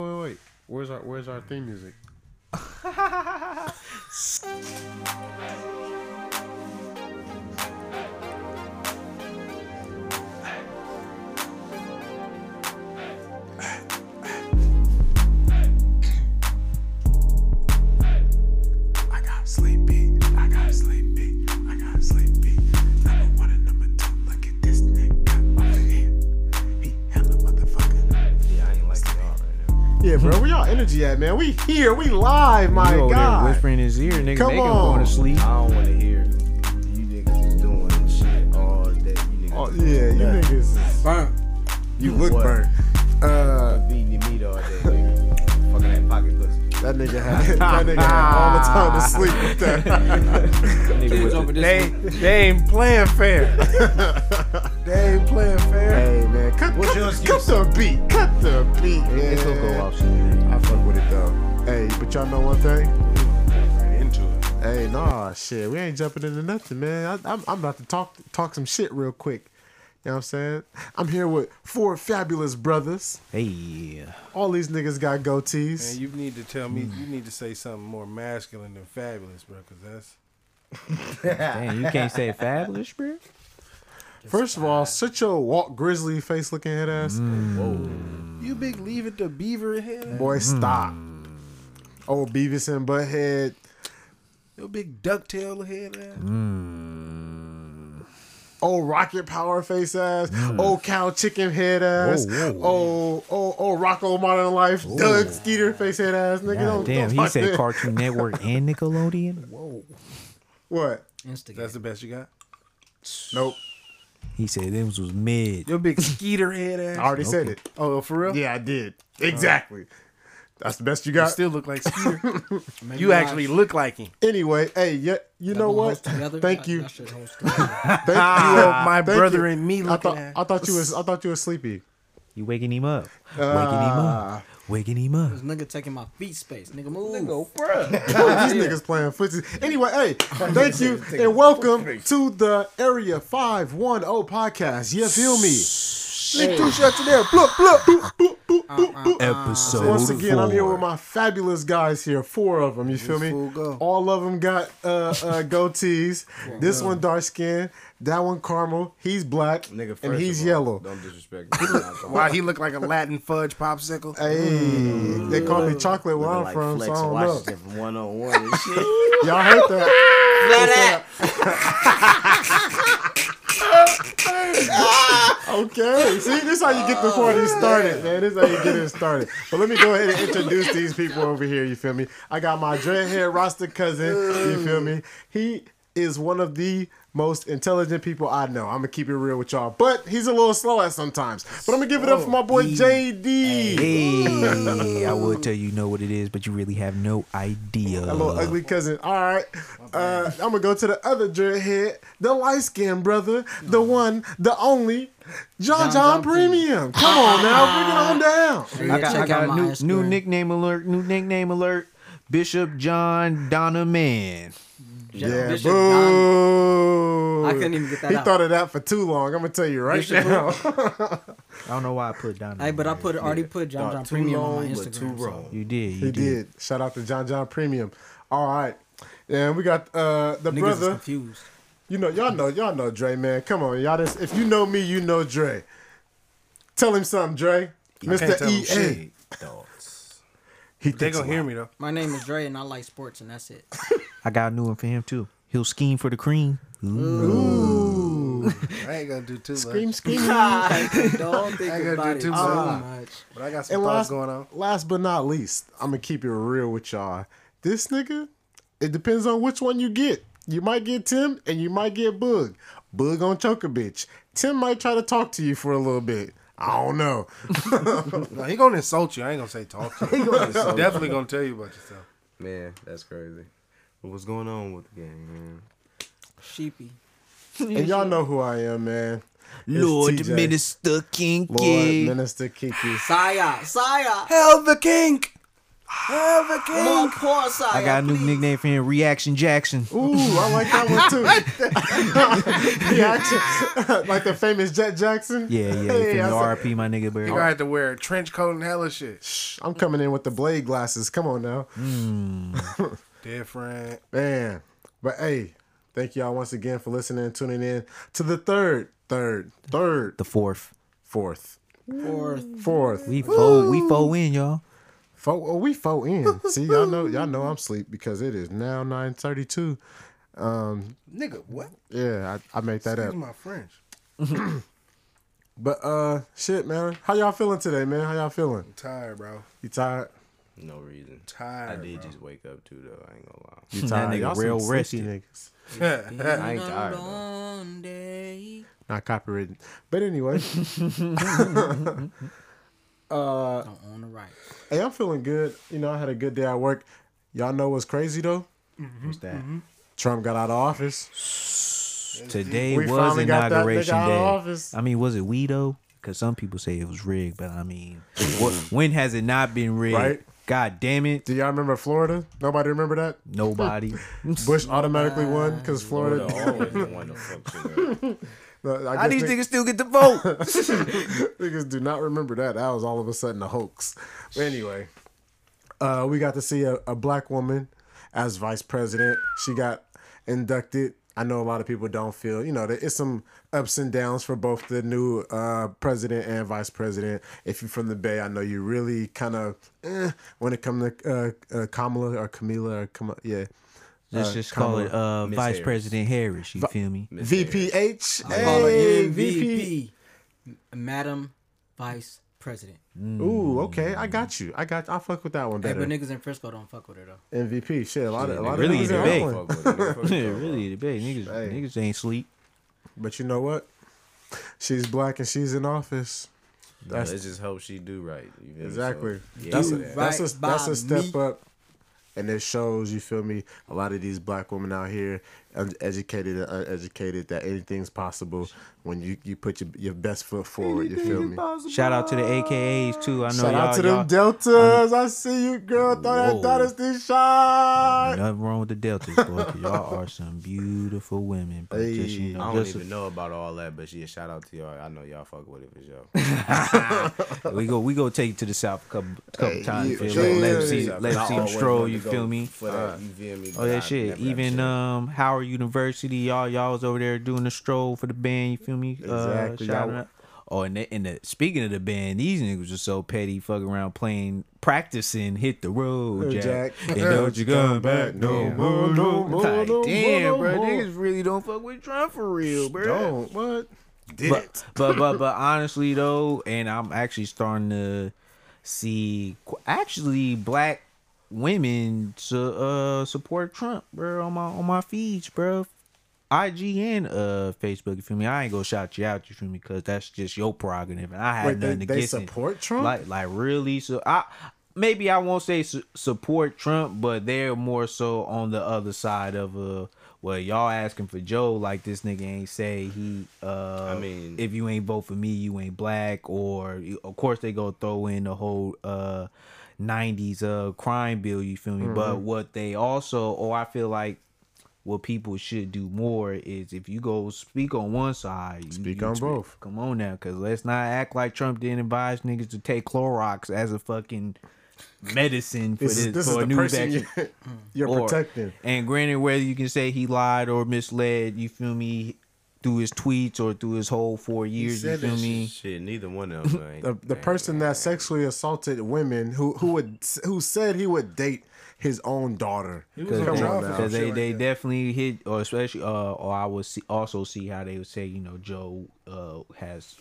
Wait, wait. Where's our Where's our theme music? energy at, man? We here. We live, my you over there God. whispering in his ear, nigga. Come make him on. going to sleep. I don't want to hear you niggas is doing shit all day. You niggas Oh, yeah, you nothing. niggas. is- Burn. You look What? burnt. Uh, beating your meat all day, nigga. Fucking that pocket pussy. that nigga had that nigga had all the time to sleep with that. Nigga Kids with over the- They, they ain't playing fair. they ain't playing fair. hey, man, cut, What's cut, your excuse? cut the beat. Cut the beat, man. It's gonna go off but y'all know one thing. Right into it. Hey, nah, shit, we ain't jumping into nothing, man. I, I'm, I'm about to talk talk some shit real quick. You know what I'm saying? I'm here with four fabulous brothers. Hey, All these niggas got goatees. Man, you need to tell me. You need to say something more masculine than fabulous, bro. Cause that's damn, you can't say fabulous, bro. First of all, such a Walt Grizzly face looking head ass. Whoa. You big. Leave it to beaver head. Boy, stop. Mm. Old Beavis and Butthead. Your big ducktail head. ass. Mm. Old Rocket Power face ass. Mm. Old Cow Chicken head ass. Whoa, whoa. Old, old, old Rocko Modern Life. Doug Skeeter face head ass. Nigga, God don't, damn, don't he said that. Cartoon Network and Nickelodeon. Whoa. What? Instigate. That's the best you got. Nope. He said this was mid. Your big skeeter head ass. I already said it. Oh, for real? Yeah, I did. Oh. Exactly. That's the best you You got. still look like Skeeter. You y'all- actually look like him. anyway, hey, yeah, you y'all know what? Thank Y'all- you. y'all should host together. Thank You uh, you. my Thank brother you. and me I thought at. I thought you was I thought you was sleepy. You waking him up. Uh, waking him up. Waking him up. This nigga taking my feet space. Nigga, move. Nigga, bruh. These niggas playing footsie. Anyway, hey, thank you and welcome to the Area 510 podcast. You feel me? Lick two shots in there. Blup, blup. Boop, boop, boop, boop, boop. Episode Once again, I'm here with my fabulous guys here. Four of them. You feel me? All of them got uh, uh, goatees. this one dark skin. That one caramel. He's black Nigga, and he's all, yellow. Don't disrespect me. Wow, he look like a Latin fudge popsicle. Hey, they call me chocolate where I'm like from, so Flex I don't know. From 101 and shit. Y'all heard that? Okay, see, this is how you get the party oh, started, man. This is how you get it started. But let me go ahead and introduce these people over here. You feel me? I got my dreadhead roster cousin. You feel me? He is one of the most intelligent people I know. I'm gonna keep it real with y'all, but he's a little slow at sometimes. But I'm gonna give it up for my boy JD. Hey, I would tell you know what it is, but you really have no idea. A little ugly cousin. All right. Uh, I'm gonna go to the other dreadhead, the light skinned brother, the one, the only, John John, John John Premium. Come on now, bring it on down. I got, I got a new, new nickname alert. New nickname alert. Bishop John Donovan. Yeah, Bishop boo. I couldn't even get that He out. thought of that for too long. I'm gonna tell you right Bishop now. I don't know why I put Donovan. Hey, but I put already put John John Thought too Premium on my long, too Instagram. so- you did. You he did. Shout out to John John Premium. All right. And we got uh, the Niggas is brother. confused. You know, y'all know, y'all know Dre, man. Come on, y'all. Just, if you know me, you know Dre. Tell him something, Dre. can't Mr. tell him EA. shit. Thoughts. He They thinks gonna hear me though. My name is Dre, and I like sports, and that's it. I got a new one for him too. He'll scheme for the cream. Ooh. I ain't gonna do too Scream, much. scream. Don't think I gotta do too too much. much. But I got some And thoughts last, going on. last but not least, I'm gonna keep it real with y'all. This nigga, it depends on which one you get. You might get Tim and you might get Boog. Boog on choke a bitch. Tim might try to talk to you for a little bit. I don't know. No, he gonna insult you. I ain't gonna say talk to you. He's definitely gonna tell you about yourself. Man, that's crazy. What's going on with the game, man? Sheepy. And y'all know who I am, man. It's Lord TJ. Minister Lord Kinky. Minister Kiki. Saya, Saya. Hell the king. More pause I got a new nickname for him, Reaction Jackson. Ooh, I like that one too. Reaction, like the famous Jet Jackson. Yeah, yeah. Hey, Hey, I said- RP, my nigga, You bro. gonna have to wear a trench coat and hella shit. Shh, I'm coming in with the blade glasses. Come on now, hmm. Different. man. But hey, thank y'all once again for listening and tuning in to the third, third, third, The fourth. fourth, Fourth. fourth. We four, we four in, y'all. Fo- oh, we four in. See, y'all know, y'all know I'm sleep because it is now nine thirty two. Um, Nigga, what? Yeah, I, I make that Excuse up. my French. But uh, shit, man. How y'all feeling today, man? How y'all feeling? I'm tired, bro. You tired? No reason. Tired. I did bro. just wake up too, though. I ain't gonna lie. You tired? nigga Y'all real sleepy rested. niggas. I ain't tired, though. Long day. Not copyrighted. But anyway, Uh, Don't own the right. hey, I'm feeling good. You know, I had a good day at work. Y'all know what's crazy though? Mm-hmm. What's that? Mm-hmm. Trump got out of office. Today We was finally got that inauguration day. I mean, was it we though? Because some people say it was rigged, but I mean, what, when has it not been rigged? Right. God damn it! Do y'all remember Florida? Nobody remember that? Nobody. Bush automatically won because Florida. Florida always the one to fuck shit up. No, I How these niggas still get the vote? Niggas do not remember that. That was all of a sudden a hoax. But anyway, uh, we got to see a, a black woman as vice president. She got inducted. I know a lot of people don't feel, you know, there is some ups and downs for both the new uh, president and vice president. If you're from the Bay, I know you really kind of eh, when it comes to uh, uh, Kamala or Camila or Kam- yeah. Let's Uh, just call it uh, Vice Harris. President Harris. You feel me? Miss VPH. Hey, VP. Madam Vice President. Ooh, okay. I got you. I got. I fuck with that one Hey, better. but niggas in Frisco don't fuck with her though. MVP. Shit, a lot of a lot really of niggas in debate. Fuck with it. Fuck Yeah, really, the big niggas, Hey. niggas ain't sleep. But you know what? She's black and she's in office. No, That's- it just hope she do right. You feel me? Exactly. So, yeah, that's a, that. that's a that's a step me. up, and it shows. You feel me? A lot of these black women out here, educated and uneducated, that anything's possible when you you put your, your best foot forward. You feel me? Shout out to the AKAs too. I know Shout y'all. out to y'all them deltas. I see you, girl. Throw that Whoa. dynasty shot. nothing wrong with the Deltas, boy. 'cause y'all are some beautiful women. But just, you know, I don't just even know about all that, but yeah, shout out to y'all. I know y'all fuck with it for sure. we go we go take it to the south a couple couple Hey, times. yeah, feel me? yeah, let them yeah, see yeah. let them see them stroll. You feel me? For that, you feel me? Oh but I that shit. Even um Howard University, y'all y'all was over there doing the stroll for the band. You feel me? Exactly, Uh, shouting Oh, and the, and the speaking of the band, these niggas are so petty, fucking around playing, practicing, hit the road, Hey, Jack. Jack. And don't you come back no Yeah. more, no more. Like, Like, no more, damn, no bro, more. niggas really don't fuck with Trump for real, bro. Don't what? Did but, it? but but but honestly though, and I'm actually starting to see actually black women to uh support Trump, bro, on my on my feeds, bro. IG and uh Facebook, you feel me? I ain't gonna shout you out, you feel me? Because that's just your prerogative, and I had Wait, they, nothing they against it. support Trump? Like like really? So I maybe I won't say su- support Trump, but they're more so on the other side of uh well y'all asking for Joe like this nigga ain't say he uh I mean- if you ain't vote for me you ain't black or of course they go throw in the whole uh 90s uh crime bill you feel me but Mm-hmm. what they also or I feel like what people should do more is if you go speak on one side, you- Speak you on both. Come on now, cause let's not act like Trump didn't advise niggas to take Clorox as a fucking medicine for This this, this for is a the new vaccine. you're, you're Or- protecting. And granted, whether you can say he lied or misled, you feel me, through his tweets or through his whole four years, you said feel me. Shit, neither one of them. The, the person that sexually assaulted women who who would who said he would date his own daughter. Because they, trial for now. some because they, like they definitely hit, or especially, uh, or I would see, also see how they would say, you know, Joe uh, has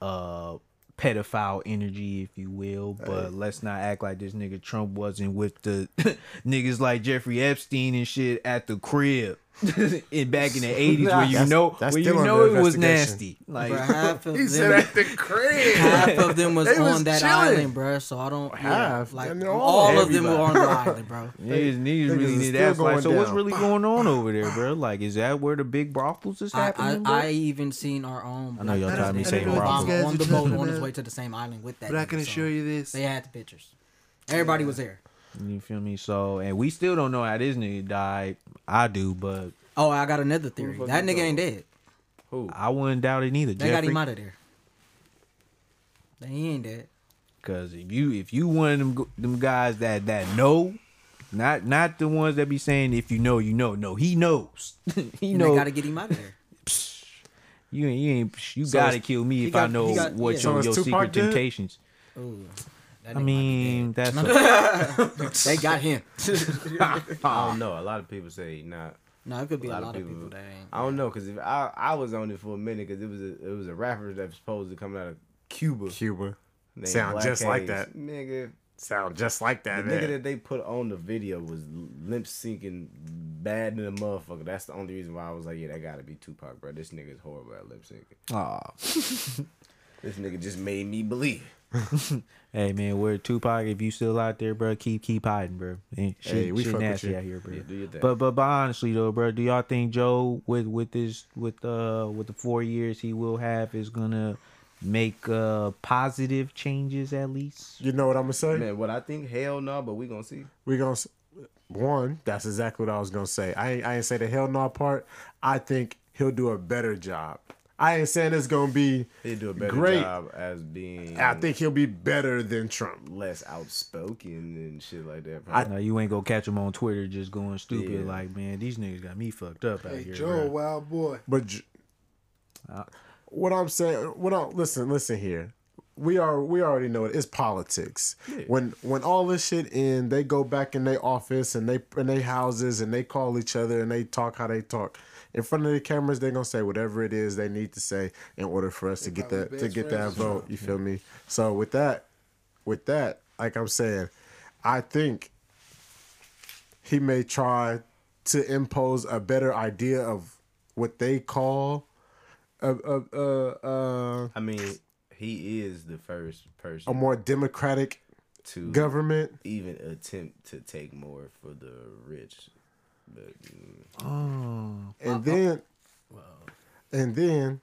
uh pedophile energy, if you will. But let's not act like this nigga Trump wasn't with the niggas like Jeffrey Epstein and shit at the crib. in back in the eighties, where you That's- know, that's where you know it was nasty. Like, Bro, half of He said them, at the crib. half of them was They on was that chilling. island, bro. So I don't Half? Yeah, like all- all, of them were on the island, bro. Niggas, niggas niggas really need to still ask like, going so what's really going on over there, bro? Like, is that where the big brothels is happening? I, bro? I even seen our own. I know y'all black tried me saying Obama brothels. on the boat on his way to the same island with that. But I can assure you this. They had the pictures. Everybody was there. You feel me? So, and we still don't know how this nigga died. I do, but Oh, I got another theory. fuck That nigga ain't dead. Who? I wouldn't doubt it neither. They got him out of there. He ain't dead. Cause if you if you one of them them guys that that know, not not the ones that be saying if you know you know. No, he knows. he And knows. they gotta get him out of there. You ain't you ain't you So gotta kill me if got- I know got- what yeah. Your, is your secret dead? Ooh, temptations. That I nigga might be mean, that's a, they got him. I don't know. A lot of people say not. no, it could be A a lot lot, of of people- people that ain't. I don't know because if I I was on it for a minute because it was a it was a rapper that was supposed to come out of Cuba. Cuba. Sound Black just like that. nigga. Sound just like that. The that. nigga that they put on the video was limp syncing bad than a motherfucker. That's the only reason why I was like, yeah, that gotta be Tupac, bro. This nigga's horrible at lip syncing. Aw. This nigga just made me believe. Hey man, where Tupac? If you still out there, bro, keep keep hiding, bro. Ain't shit, Hey, we shit fuck with nasty you. out here, bro. Yeah, do your thing. But but but honestly though, bro, do y'all think Joe with with this with uh with the four years he will have is gonna make uh positive changes at least? You know what I'm gonna say? Man, what I think, hell no, but we gonna see. We gonna s- one. That's exactly what I was gonna say. I ain't, I ain't say the hell no part. I think he'll do a better job. I ain't saying it's gonna be. He'll do a better Great. job as being I think he'll be better than Trump. less outspoken and shit like that. I- No, you ain't gonna catch him on Twitter just going stupid Yeah. like, man, these niggas got me fucked up out Hey, here. Joe, bro." wild boy. But Uh, what I'm saying, what I listen, listen here. We are we already know it. It's politics. When when all this shit in, they go back in their office and they in their houses and they call each other and they talk how they talk. In front of the cameras, they're gonna say whatever it is they need to say in order for us to get that to get that vote. You feel me? So with that, with that, like I'm saying, I think he may try to impose a better idea of what they call a a a, a, I mean, he is the first person a more democratic to government. even attempt to take more for the rich. But Oh, And then and then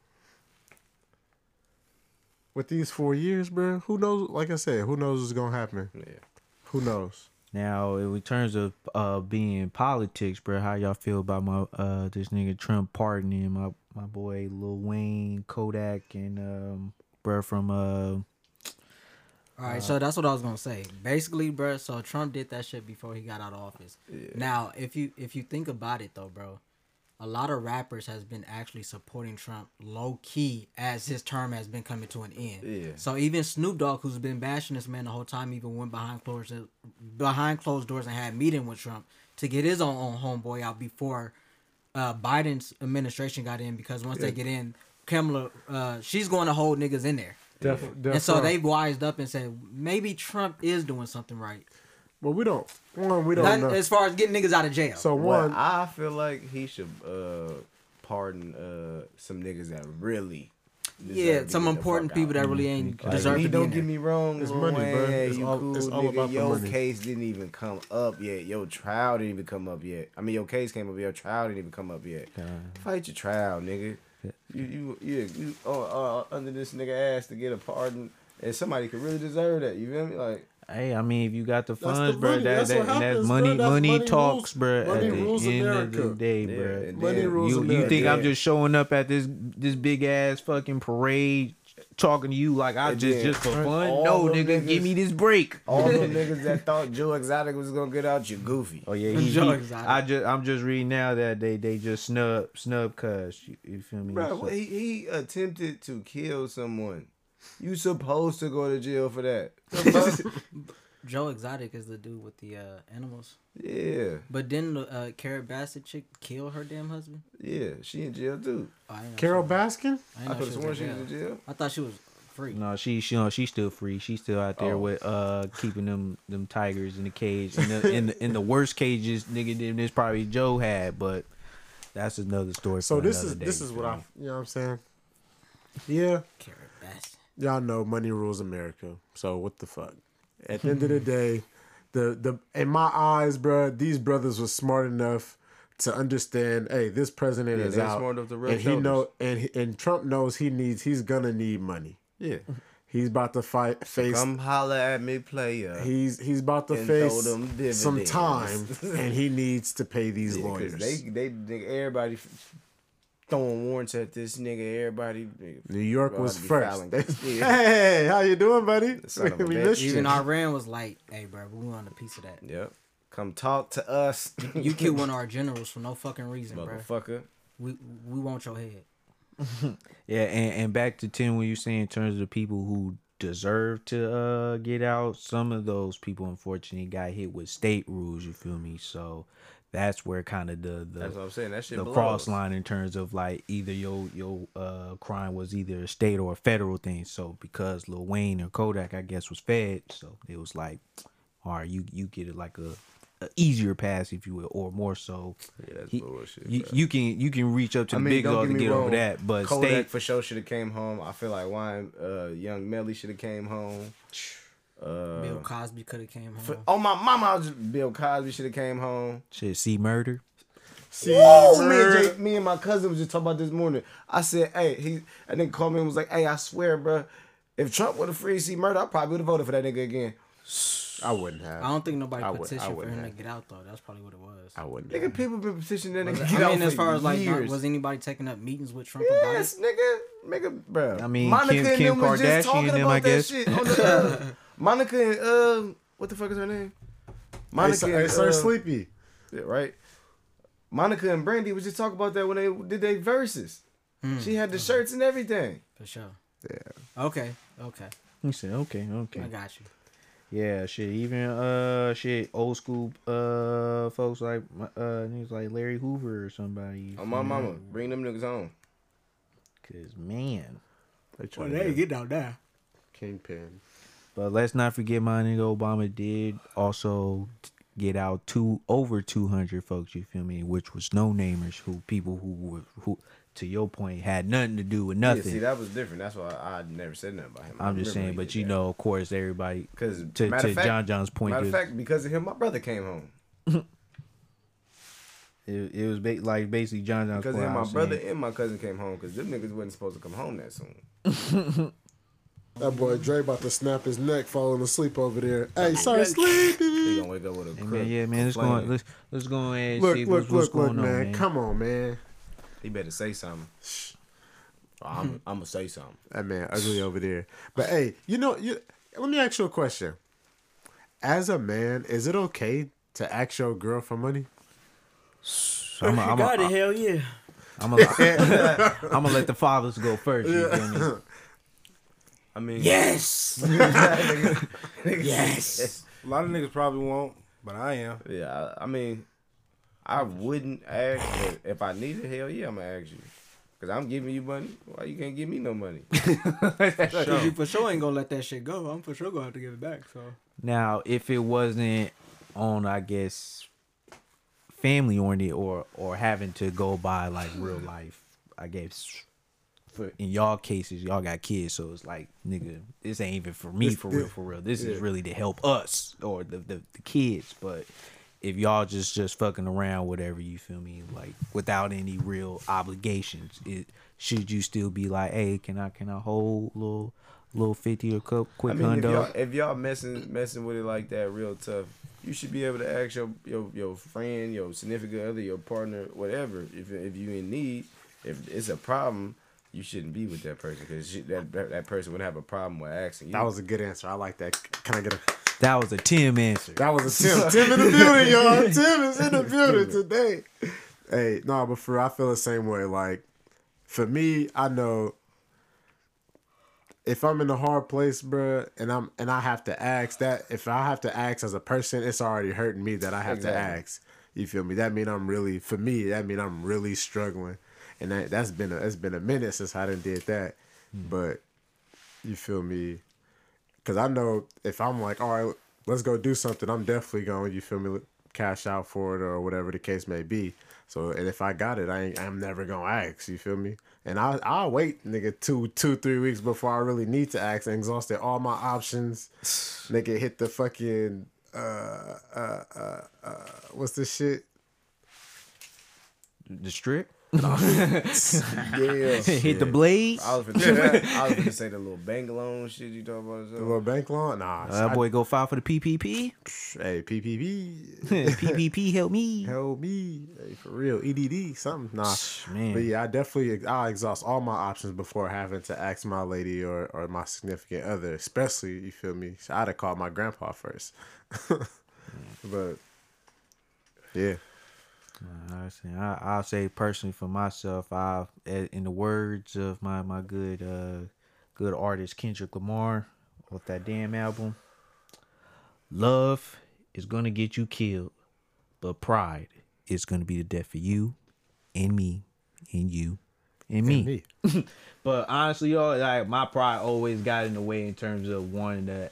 with these four years, bro, who knows? Like I said, who knows what's gonna happen? yeah, Who knows? Now, in terms of uh being politics, bro, how y'all feel about my uh this nigga Trump pardoning my my boy Lil Wayne, Kodak, and um bro from uh All right, so that's what I was gonna say. Basically, bro. So Trump did that shit before he got out of office. Now, if you if you think about it though, bro, a lot of rappers has been actually supporting Trump low key as his term has been coming to an end. Yeah. So even Snoop Dogg, who's been bashing this man the whole time, even went behind closed behind closed doors and had a meeting with Trump to get his own, own homeboy out before uh, Biden's administration got in because once they get in, Kamala, uh, she's going to hold niggas in there. Def, def And so right. they wised up and said maybe Trump is doing something right. But we don't. One, we don't Not know. as far as getting niggas out of jail. So What one, I feel like he should uh pardon uh some niggas that really. yeah, some important people out. that really ain't Like, deserve he to be don't get me wrong, It's Lil money, Wayne, bro. It's all- cool, it's all about the money. your money. case didn't even come up yet. Your trial didn't even come up yet. I mean, your case came up. Your trial didn't even come up yet. Fight your trial, nigga. You you you you oh, uh, under this nigga ass to get a pardon, and somebody could really deserve that. You feel me? Like Hey, I mean, if you got the funds, the bro, money. that, That's that, what that's happens, money. bro. That's money money talks, rules- bro. money at rules the end of America. the day, Yeah, bro. and Money then- rules You, you America. think I'm just showing up at this this big ass fucking parade talking to you like I And just then just for fun? all No, them nigga, give me this break. all the niggas that thought Joe Exotic was gonna get out, you goofy. Oh yeah, he, Joe he- Exotic. I just I'm just reading now that they they just snub snub cuz you, you feel me? Bro, So- he, he attempted to kill someone. You supposed to go to jail for that. Joe Exotic is the dude with the uh, animals. yeah, But didn't the uh, Carrot Bassett chick kill her damn husband? yeah, she in jail too. Oh, I Carol Baskin. I, I didn't could have she sworn was she was in jail. I thought she was free. No, she she no, she's still free. She's still out there Oh. with uh keeping them them tigers in the cage. In the in the, in the worst cages, nigga, than this probably Joe had, but that's another story. So for this is day, this is feel what I me? you know what I'm saying. Yeah, Carol Baskin. y'all know money rules America. So what the fuck? At the end of the hmm. day, the the in my eyes, bruh, these brothers were smart enough to understand. Hey, this president Yeah, is out, smart enough to rub and he know and and Trump knows he needs. He's gonna need money. Yeah, He's about to fight face. Come holler at me, player. He's he's about to face some time, and he needs to pay these Yeah, lawyers. They, they, they, everybody throwing warrants at this nigga. Everybody. New York was first. filing- They- Yeah. hey, how you doing, buddy? Son of a we bitch. missed Even you. Iran was like, "Hey, bro, we want a piece of that. Yep. Come talk to us, You killed one of our generals for no fucking reason, bro. motherfucker. We we want your head." Yeah, and, and back to Tim, when you say in terms of the people who deserve to uh get out, some of those people unfortunately got hit with state rules. You feel me? So that's where kind of the the That's what I'm saying. That shit the blows. cross line in terms of like either your your uh crime was either a state or a federal thing. So because Lil Wayne or Kodak, I guess, was fed, so it was like, all right, you you get it like a, a easier pass, if you will, or more so. Yeah, that's he- bullshit, You, you can you can reach up to I the mean, big dog get to get over that, but Kodak state for sure should have came home. I feel like Wine, uh, Young Melly should have came home. Uh, Bill Cosby could have came home. for, oh my mama, I was, Bill Cosby should have came home. shit C murder. See, Oh, me murder. and, Jay, me and my cousin was just talking about this morning. I said, hey, he, and then called me and was like, hey, I swear, bro, if Trump would have free C murder, I probably would have voted for that nigga again. I wouldn't have. I don't think nobody I would- petitioned for wouldn't him to get out though. That's probably what it was. I wouldn't. Nigga, Have. people been petitioning that nigga. I get out mean, as far as like, not, was anybody taking up meetings with Trump about Yes, it? nigga, nigga, bro. I mean, Monica Kim- and Kim them was just Kardashian talking and them, about I that guess. shit on the, uh, Monica and uh, what the fuck is her name? Hey, Monica, Sir, and, hey, Sir uh, Sleepy. yeah, right? Monica and Brandy was just talking about that when they did their verses. She had the shirts and everything. For sure. Yeah. Okay. Okay. He said, okay, okay. I got you. Yeah, shit. Even uh, shit. Old school uh, folks like my- uh, niggas like Larry Hoover or somebody. Oh my mama, bring them niggas home. Cause man. They trying to get down there. kingpin. But let's not forget, my nigga Obama did also get out two over two hundred folks. You feel me? Which was no namers, who people who were who, to your point, had nothing to do with Yeah, nothing. see, that was different. That's why I never said nothing about him. I I'm just saying, but you that. know, of course, everybody. 'Cause to, to fact- John John's point, Matter of fact, because of him, my brother came home. it, it was ba- like basically John John's Because my brother saying. and my cousin came home. Because them niggas wasn't supposed to come home that soon. That boy Dre about to snap his neck, falling asleep over there. Hey, Sir He Sleepy. gonna wake up with a Hey, man, yeah, man. Let's go. On, let's let's go ahead and Look, see look, what's, what's look, look, going on, man. man. Come on, man. He better say something. I'm, I'm gonna say something. That man ugly over there. But hey, you know, you let me ask you a question. As a man, is it okay to ask your girl for money? So I'm a, I'm a, hell yeah. I'm gonna I'm gonna let the fathers go first. You feel me? I mean, Yes. yes. A lot of niggas probably won't, but I am. Yeah, I, I mean, I wouldn't ask, but if I need it, hell yeah, I'm gonna ask you. Cause I'm giving you money. Why you can't give me no money? Cause you for sure ain't gonna let that shit go. I'm for sure gonna have to give it back. So Now, if it wasn't on, I guess, family oriented or or having to go by like real life, I guess. For in y'all cases, y'all got kids, so it's like, nigga, this ain't even for me, for real, for real. This is really to help us or the, the the kids. But if y'all just just fucking around, whatever, you feel me, like without any real obligations, it should you still be like, hey, can I can I hold little little fifty or cup quick I mean, if y'all, if y'all messing messing with it like that, real tough, you should be able to ask your your, your friend, your significant other, your partner, whatever. If if you in need, if it's a problem, you shouldn't be with that person because that, that that person would have a problem with asking you. That was a good answer. I like that. Can I get a? That was a Tim answer. That was a Tim. Tim in the building, y'all. Tim is in the building today. Hey, no, but for I feel the same way. Like, for me, I know if I'm in a hard place, bruh, and I'm and I have to ask that, if I have to ask as a person, it's already hurting me that I have to ask. You feel me? That mean I'm really for me. That mean I'm really struggling, and that that's been a it's been a minute since I done did that. But you feel me? Because I know if I'm like, all right, let's go do something, I'm definitely going, you feel me, cash out for it or whatever the case may be. So, and if I got it, I ain't, I'm never going to ask, you feel me? And I, I'll wait, nigga, two, two, three weeks before I really need to ask and exhausted all my options. nigga, hit the fucking, uh, uh, uh, uh, what's this shit? The strip? Yeah. Hit the blades. I was gonna say, I was gonna say the little bank loan shit you talking about. The little bank loan? Nah. Uh, that boy go file for the PPP. I- hey, PPP. PPP help me. Help me. Hey, for real. EDD, something. Nah. Man. But yeah, I definitely I exhaust all my options before having to ask my lady or, or my significant other, especially you feel me. I'd have called my grandpa first. but yeah, I say, I, I'll say personally for myself, I, in the words of my my good uh good artist Kendrick Lamar, with that damn album, love is gonna get you killed, but pride is gonna be the death for you, and me, and you, and me. me. But honestly, yo, like my pride always got in the way in terms of wanting to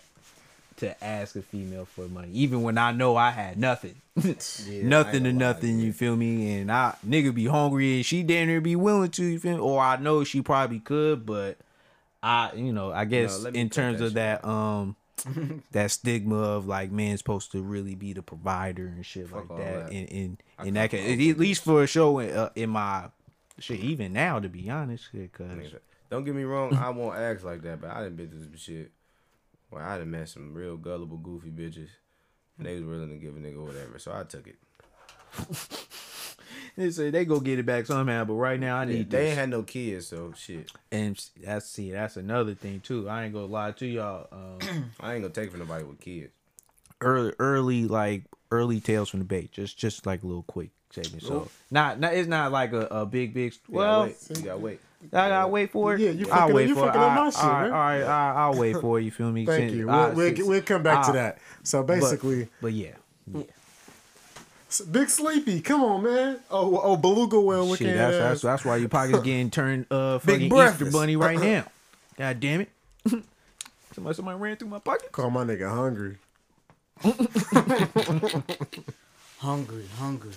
to ask a female for money, even when I know I had nothing, nothing to nothing. You feel me? And I nigga be hungry, and she damn near be willing to. You feel me? Or I know she probably could, but I, you know, I guess me in terms that of that, um. that stigma of like man's supposed to really be the provider and shit like that, that. in in in that fuck case, at least for a show in, uh, in my shit, even now to be honest, because Don't get me wrong, I won't act like that, but I done been through some shit where I done met some real gullible, goofy bitches, and they was willing to give a nigga whatever, so I took it. They say they go get it back somehow, but right now I Yeah, need they this. ain't had no kids, so shit. and that's see, that's another thing too. I ain't gonna lie to y'all. Um, I ain't gonna take from nobody with kids. early, early, like early tales from the bay. Just, just like a little quick segment. So not, not, it's not like a, a big, big. You Well, gotta wait. You gotta wait. I gotta wait for it. Yeah, you I'll fucking- wait you for it. fucking up my I- shit, all right, man. all right, I- I'll wait for it. You feel me? Thank Since- you. We'll, we'll, since- we'll come back to uh, that. So basically, But yeah, yeah. S- Big Sleepy, come on, man. Oh, oh, Beluga whale looking Shit, at that's, that's that's why your pocket's getting turned uh Big fucking Easter bunny right now. God damn it! somebody somebody ran through my pocket. Call my nigga hungry. Hungry, hungry.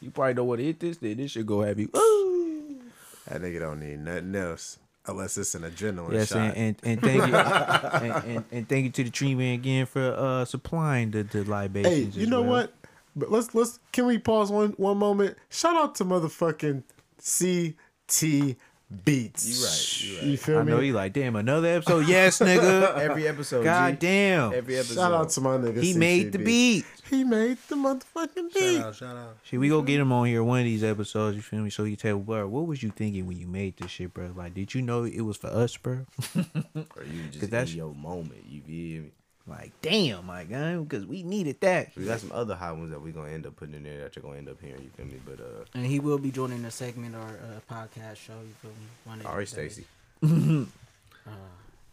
You probably know what to hit this. Then this should go have you. Ooh. That nigga don't need nothing else unless it's an adrenaline Yes, shot. and, and and thank you and, and, and thank you to the tree man again for uh supplying the, the hey, libations. you as know well. what? But let's let's can we pause one one moment? Shout out to motherfucking CT Beats. You right, you right. You feel I me? I know you like damn another episode. Yes, nigga. Every episode. God G. damn. Every episode. Shout out to my nigga. he CT made the beat. He made the motherfucking beat. Shout out, shout out. Should we go get him on here one of these episodes? You feel me? So you tell, bro, what was you thinking when you made this shit, bro? Like, did you know it was for us, bro? Or you just in your moment. You feel me? Like, damn, my guy, because we needed that. We got some other hot ones that we're gonna end up putting in there that you're gonna end up hearing. You feel me? But uh, And he will be joining a segment or a podcast show. You feel me? One all right, these days. Stacy.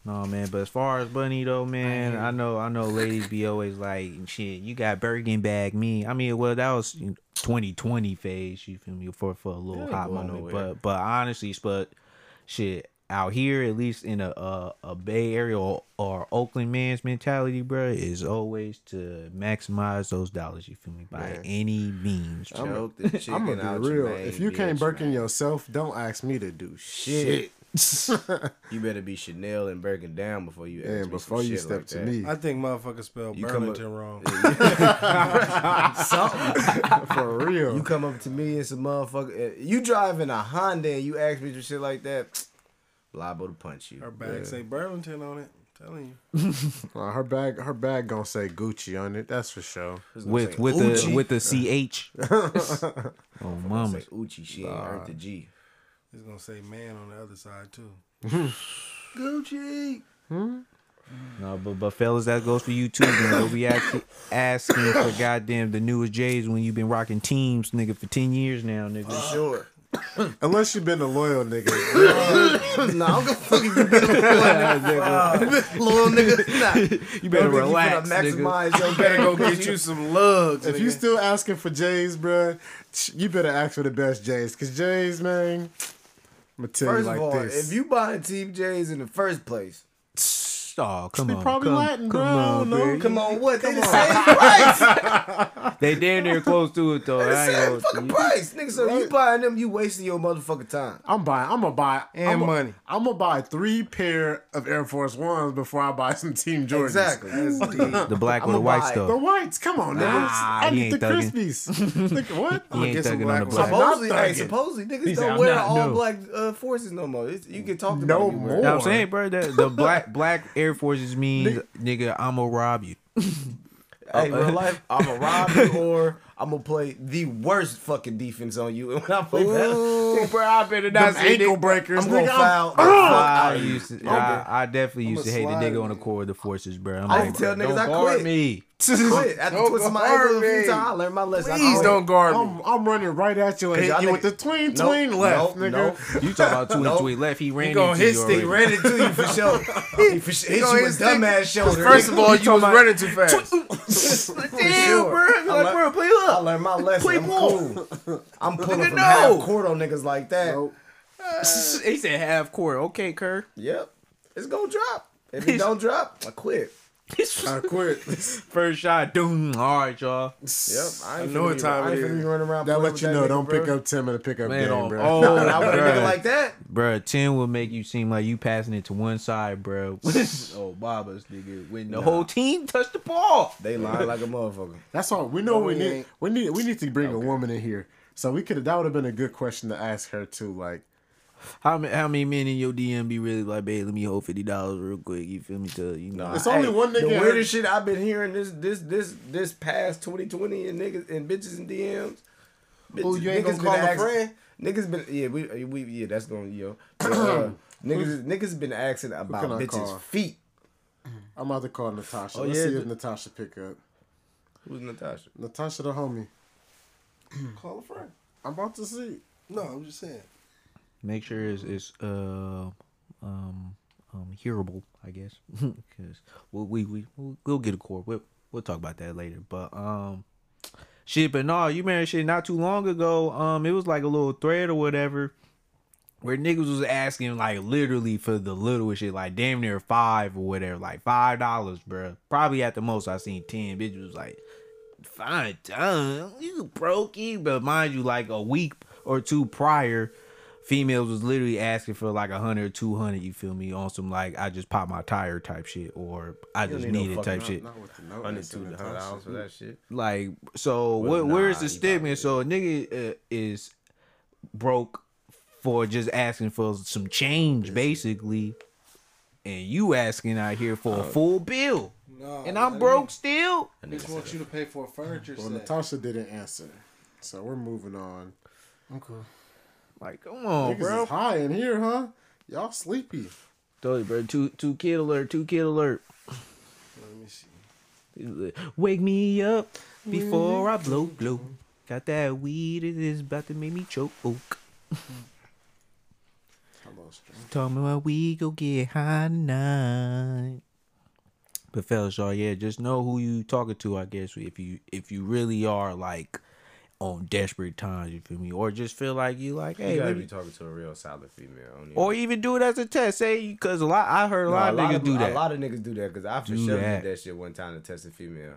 No man, but as far as Bunny though, man, hear I know I know ladies be always like shit, you got Birkin bag me. I mean, well that was 2020 phase, you feel me, for for a little hot going moment. nowhere. But but honestly, but shit, out here at least in a a, a Bay Area or, or Oakland man's mentality, bro, is always to maximize those dollars, you feel me, by Man. any means. I'm Choke the chicken I'm gonna be your real. main If you can't bitch, Birkin man. yourself, don't ask me to do shit. Shit. you better be Chanel and Birkin down before you. ask And me before some you shit step like to that. me, I think motherfuckers spell You come up- Burlington wrong. for real. You come up to me and some motherfucker. uh, You driving a Honda and you ask me some shit like that. Liable to punch you. Her bag Yeah. say Burlington on it. I'm telling you. Uh, her bag, her bag gonna say Gucci on it. That's for sure. With with Uchi. the with the ch. oh It's mama. say Uchi. She ain't earned the G. It's gonna say man on the other side too. Gucci. Hmm? No, but but fellas, that goes for you too. Man. Don't be asking asking for goddamn the newest J's when you've been rocking teams, nigga, for ten years now, nigga. Sure. Unless you've been a loyal nigga. nah, I'm gonna fucking you been a little nigga. Nah. you better relax, You finna nigga. your Better go get you some lugs. if you nigga. still asking for J's, bruh, you better ask for the best J's. Cause J's, man, I'm gonna tell First you like of all, this. if you buying Team J's in the first place, Oh, come They on, probably come, Latin, come bro. On, don't know. baby. come on, what? They the same price. they damn near close to it though. I It's ain't the same gonna- fucking price, nigga. So you buying them, you wasting your motherfucking time. I'm buying. I'm gonna buy And I'm money. I'm gonna buy three pair of Air Force Ones before I buy some Team Jordans. Exactly. The, The black I'ma the white buy- stuff. The whites, come on, nigga. Nah, I he need the ain't thugging. Crispies. Nigga, what? He ain't get some thugging black on the ones. black. Supposedly, hey, supposedly niggas don't wear all black uh, forces no more. You can talk No about it, you more. You know what I'm saying, bro? The, the black black Air Forces means nigga, I'ma rob you. Hey, real life, I'm gonna rob you or I'm gonna play the worst fucking defense on you. And when I play basketball, Ooh, bro, I better not say ankle nigga. breakers, I'm gonna nigga. foul the I'm, fuck I out of you. used to, I, I definitely used to hate the slide nigga on the core of the forces, bro. I'm I like, used to tell bro, niggas don't I guard quit. me. Quit. After Don't twisting my guard ankle a few times, I learned my lesson. Please don't guard me. I'm, I'm running right at you and hit y'all with the niggas- tween Nope, tween left, nope, nigga. nope. You talk about two Nope. and two left. He ran He gonna into hit you stick, already. Ran into you for sure. He for sure hit gonna you hit with dumbass shoulder. First of all, you was running too fast. For Damn, sure. bro. Be I like, learned- bro, play I up. Learned my lesson. Play I'm ball. cool. I'm pulling Nigga, from no. half court on niggas like that. Nope. He said half court. Okay, Kerr. Yep. It's gonna drop. If it don't drop, I quit. I quit. First shot, doom. All right, y'all. Yep. I, ain't I know finna what time I ain't finna be running around. That let you that know. nigga, Don't pick up Tim in a pickup Man, game, bro. oh, No, not with a nigga bruh. like that. Bruh, 10 will make you seem like you passing it to one side, bro. oh, Babas, nigga. When the whole team touched the ball. They lying like a motherfucker. That's all. We know No, we we need. We need. We need to bring a woman in here. So we could. That would have been a good question to ask her too. Like, How many, how many men in your DM be really like, babe, let me hold $50 real quick? You feel me? To, you know. Nah, It's only one nigga The in weirdest shit I've been hearing this this this this past 2020 and niggas and bitches in DMs. Who, you ain't Niggas gonna been call a friend? Niggas been yeah we we yeah that's going yo. But, uh, niggas niggas been asking about bitches call? feet. I'm about to call Natasha. Oh, Let's yeah, see if Natasha pick up. Who's Natasha? Natasha the homie. Call a friend. I'm about to see. No, I'm just saying. Make sure it's, it's uh, um, um, hearable, I guess. Because we'll, we, we, we'll, get a core. We'll, we'll talk about that later. But, um, shit, but no, you married shit not too long ago. Um, it was like a little thread or whatever where niggas was asking like literally for the littlest shit, like damn near five or whatever, like five dollars, bro. Probably at the most I seen ten. Bitch was like, fine, done. You brokey, but mind you, like a week or two prior, females was literally asking for like a hundred or two hundred. You feel me? On some like I just popped my tire type shit, or I just need no it type fucking- shit. Not with the note. Hundred That's two Natasha. hundred dollars for that shit. Like, so Well, what? where's the you stigma? So a nigga uh, is broke for just asking for some change, basically, and you asking out here for a full bill, No, and I'm broke still. I just want you to pay for a furniture Well, set. Natasha didn't answer, so we're moving on. I'm cool. Like, come on, Niggas bro. is high in here, huh? Y'all sleepy? Told you, bro. Two two kid alert. Two kid alert. Let me see. Wake me up before I blow blow. Got that weed. It is about to make me choke. Hmm. Hello, strength. Tell me why we go get high tonight. But fellas, y'all, yeah, just know who you talking to. I guess if you if you really are like on desperate times, you feel me, or just feel like you like, hey, You gotta let be talking to a real solid female. I don't even- or even do it as a test. Say because a lot I heard a No, lot of niggas do that. A lot of niggas do that because I for Do sure that. did that shit one time to test a female.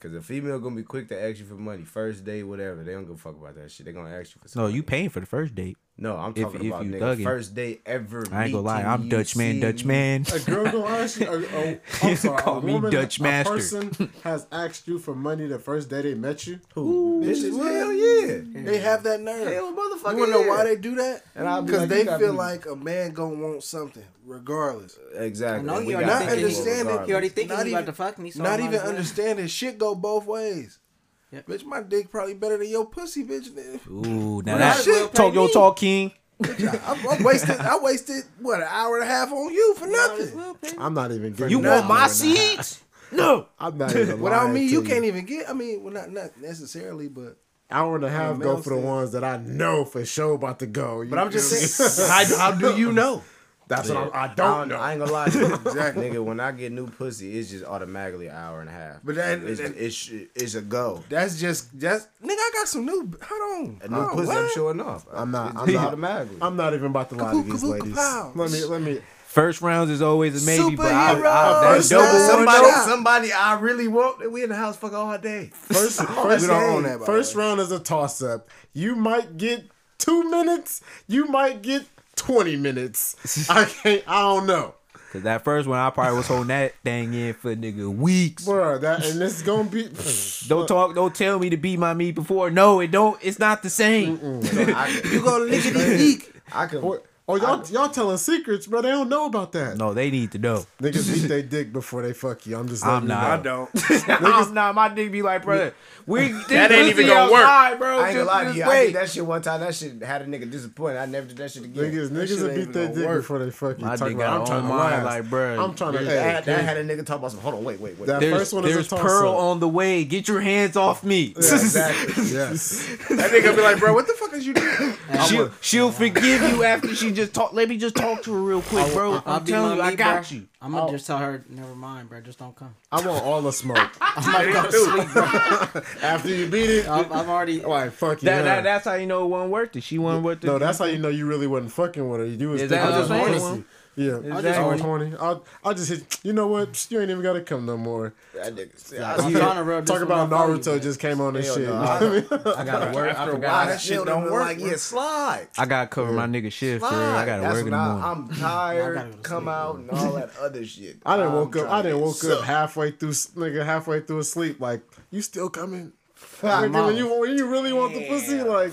Cause a female gonna be quick to ask you for money, first day, whatever. They don't give a fuck about that shit. They gonna ask you for. Some no, you paying for the first date. No, I'm if- talking if about you nigga, thugging. first day ever. I ain't gonna lie, I'm Dutch man, Dutch man. A girl gonna ask you. A, a, I'm sorry. Call a me woman, Dutch a master. person has asked you for money the first day they met you. Who? Bitches, what? hell yeah. They have that nerve. Hell, motherfucker. you wanna know why they do that? And I'll be Because like, you they feel be- like a man gonna want something, regardless. Exactly. I know and we you got already people thinking- He already thinking Not even- about to fuck me. So Not even understanding shit go both ways. Yep. Bitch, my dick probably better than your pussy, bitch. Ooh, now that shit, talk pay your talk, King. I, I wasted. I wasted what an hour and a half on you for nothing. well. I'm not even getting. You want my and a half. seats? No. I'm not even. Without me, to you can't even get. I mean, well, not not necessarily, but Hour and a half go for the ones that I know for sure about to go. You but I'm just saying. how, how do you know? That's Yeah. what I'm, I don't know. I ain't gonna lie to you. exactly. Nigga, when I get new pussy, it's just automatically an hour and a half. But that- it's, that- it's, it's a go. That's just that's nigga. I got some new. Hold on. A new Oh, pussy, I'm what? sure enough. I'm not- I'm not- automatically. I'm not even about to lie to these ladies. Let me let me First rounds is always a maybe, but I, I, Superhero. that First double round, one somebody, somebody I really want. We in the house fucking all day. First, We first, don't own that. first round is a toss up. You might get two minutes. You might get twenty minutes. I can't. I don't know, Cause that first one, I probably was holding that thing in for nigga weeks. bro. That and this is gonna be. Don't talk, don't tell me to beat my meat before. No, it don't. It's not the same. you gonna lick it leak. I can. What- Oh, y'all, y'all telling secrets, bro. They don't know about that. No, they need to know. Niggas beat their dick before they fuck you. I'm just. I'm letting you not. I don't. I'm not. My dick be like, brother, we That ain't even gonna work. outside, bro. I ain't gonna lie to just you. I did that shit one time. That shit had a nigga disappointed. I never did that shit again. Niggas, That niggas shit will ain't beat their dick work. before they fuck you. My Talking dick about, got I'm trying on to mine, like, bruh, I'm trying to. That, Hey, had, that had a nigga talk about some. Hold on, wait, wait, wait. That There's, first one is a there's pearl on the way. Get your hands off me. Exactly. yes. That nigga be like, bro, what the fuck is you doing? She'll, she'll forgive you after she just talk. Let me just talk to her real quick, bro. I'll I'm telling my you, I got bro. you. I'm gonna oh. just tell her, never mind, bro. Just don't come. I want all the smoke. I'm not gonna sleep, bro. After you beat it, I'm, I'm already. like fuck you. That, that, that's how you know it wasn't worth it. She wasn't worth it. no, that's how you know you really wasn't fucking with her. You was Is thinking that about what I'm pussy. saying? Yeah, Is I just what- was horny. I'll, I'll just hit. You know what? You ain't even gotta come no more. That nigga. I'm Yeah. trying to rub Talk about off on you, Naruto just came on this shit. no. You know what I mean? I gotta work. I After a while, that that shit shit don't don't like work. yeah, slide. I gotta cover my nigga shift. For real. I gotta That's work in the I, morning. I'm tired, go come sleep, out and all that other shit. I didn't I'm woke up. I didn't to woke up halfway through, nigga, halfway through a sleep. Like you still coming? I'm when you when you really want the pussy, like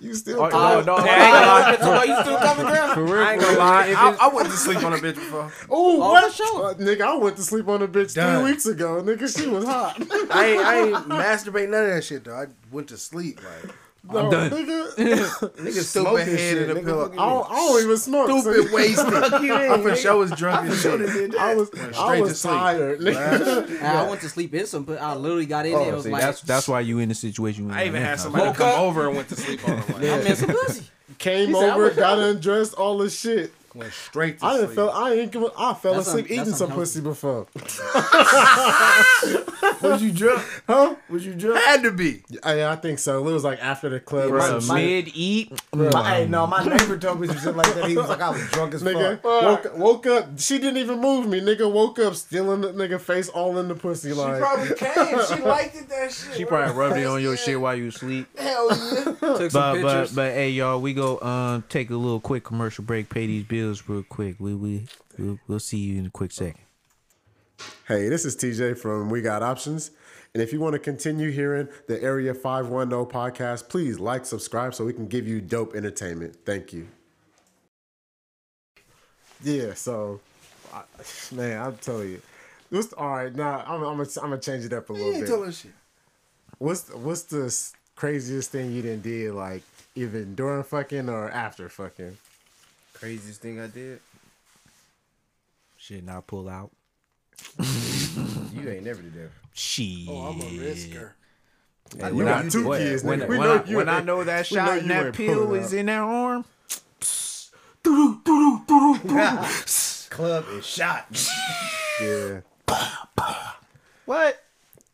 you still Oh, coming? no, no, I ain't gonna lie. You still coming, girl? For real, I ain't gonna lie. I, I went to sleep on a bitch before. Oh, Oh, what? for sure. Uh, nigga, I went to sleep on a bitch Done. three weeks ago. Nigga, she was hot. I ain't, I ain't masturbate none of that shit though. I went to sleep like No, done. Nigga, Nigga stupid smoking head in shit. the nigga, pillow. I don't, I don't even smoke. so- stupid wasted. I for sure was drunk as shit. I was, I straight to was sleep. tired. Nigga. I went to sleep in some, but I literally got in Oh, there. It was See, like, that's that's why you in the situation. I even had somebody Woke come up. over and went to sleep on them. Like, I'm in some pussy. Came said, over, was- got undressed, all this shit. Went straight to I didn't sleep. feel. I ain't. give a- I fell That's asleep un- eating some pussy before. Was you drunk? Huh? Was you drunk? Had to be. I, I think so. It was like after the club. or Bro, some mid eat. My, hey, no, my neighbor told me some shit like that. He was like, I was drunk as Nigga fuck. woke, woke up. She didn't even move me. Nigga woke up still in the nigga face, all in the pussy. Like she probably came. She liked it. That shit. She probably rubbed it on your shit while you sleep. Hell yeah. Took some But but pictures. but hey y'all, we go um take a little quick commercial break, pay these bills real quick. We we we'll, we'll see you in a quick second. Hey, this is TJ from We Got Options. And if you want to continue hearing the Area 510 podcast, please like, subscribe so we can give you dope entertainment. Thank you. Yeah, so, I, man, I'm telling you. What's, all right, now I'm, I'm gonna I'm gonna change it up a little ain't bit. telling shit. What's what's the craziest thing you didn't did like even during fucking or after fucking? Craziest thing I did? Shit, not pull out. You ain't never did that. She. Oh, I'm a risker. Hey, when you I- got two when- kids, when, nigga. when, We I, know you when I know that we know shot and that ain't pill is in that arm, Club is shot. Yeah. what?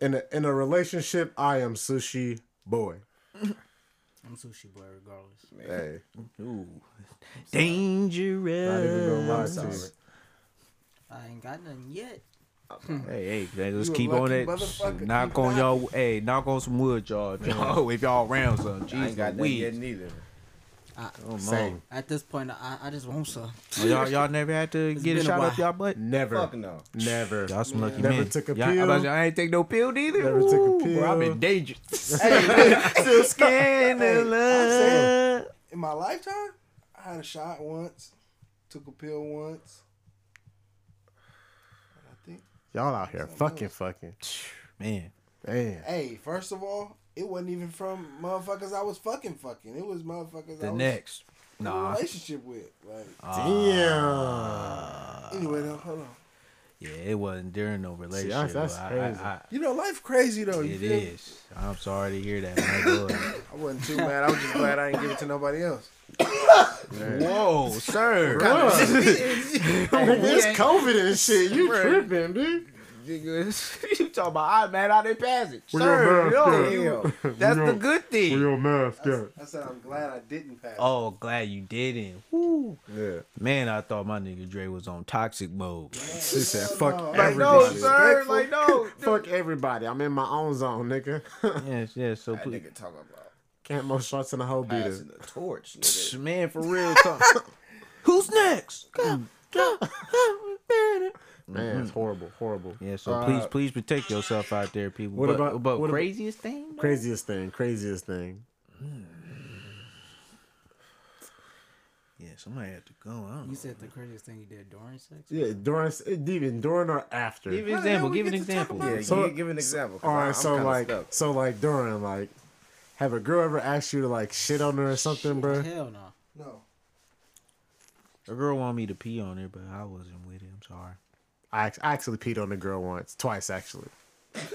In a in a relationship, I am sushi boy. I'm sushi boy, regardless. Hey, Ooh. not even gonna lie Dangerous. I ain't got nothing yet. Hey, hey, hey, let's You keep on it. Knock on y'all. Hey, knock on some wood, y'all. Oh, if y'all around some, I jeez, ain't got that weed. yet neither. Oh, Same. no. At this point, I, I just want some. Oh, y'all, y'all never had to get a been a shot up y'all butt. Never, Fuck no. never. Y'all some lucky Never men. took a Y'all- I, pill. about to I ain't take no pill either. Never took a Ooh, Bro, I've pill. been dangerous. Still scandalous. In my lifetime, I had a shot once, took a pill once. I think. Y'all out here fucking, fucking. Man, Man, Hey, first of all, it wasn't even from motherfuckers I was fucking fucking. It was motherfuckers I the was next. in a relationship with. Like ah. damn. anyway, though, hold on. Yeah, it wasn't during no relationship. that's but I- crazy. I, I, You know, life crazy though. You it feel me? is. I'm sorry to hear that. Man. Go. I wasn't too mad. I was just glad I didn't give it to nobody else. Whoa, sir. Bruh. Nigga, it's COVID and shit. You tripping, dude. Nigga. you talking about I mad out in passage. Where Sir, your mask yo, at? that's Where the your- good Where thing. your mask at? I said I'm glad I didn't pass. Oh, glad you didn't. Woo. Yeah. Man, I thought my nigga Dre was on toxic mode. She said, "Fuck no. Like, no, everybody." sir. Like, no. Fuck everybody. I'm in my own zone, nigga. Yes, yes. So That please, nigga talking about Can't more shots in the whole beater. passing the torch, nigga. man, for real. Talk. Who's next? Man, it's horrible, horrible. Yeah, so Uh, please, please protect yourself out there, people. What but, about- but what about- craziest thing? though? Craziest thing, craziest thing. Yeah, somebody had to go. I don't You know. said the craziest thing you did during sex. Yeah, during even during or after. Give an example. Give an get to talk example. Yeah, So- give, give an example. All right, I- right, I'm so like, stuck. so like during like, have a girl ever asked you to like shit on her or something, bro? Hell no. No. A girl wanted me to pee on her, but I wasn't with it. I'm sorry. I, I actually peed on a girl once, twice actually.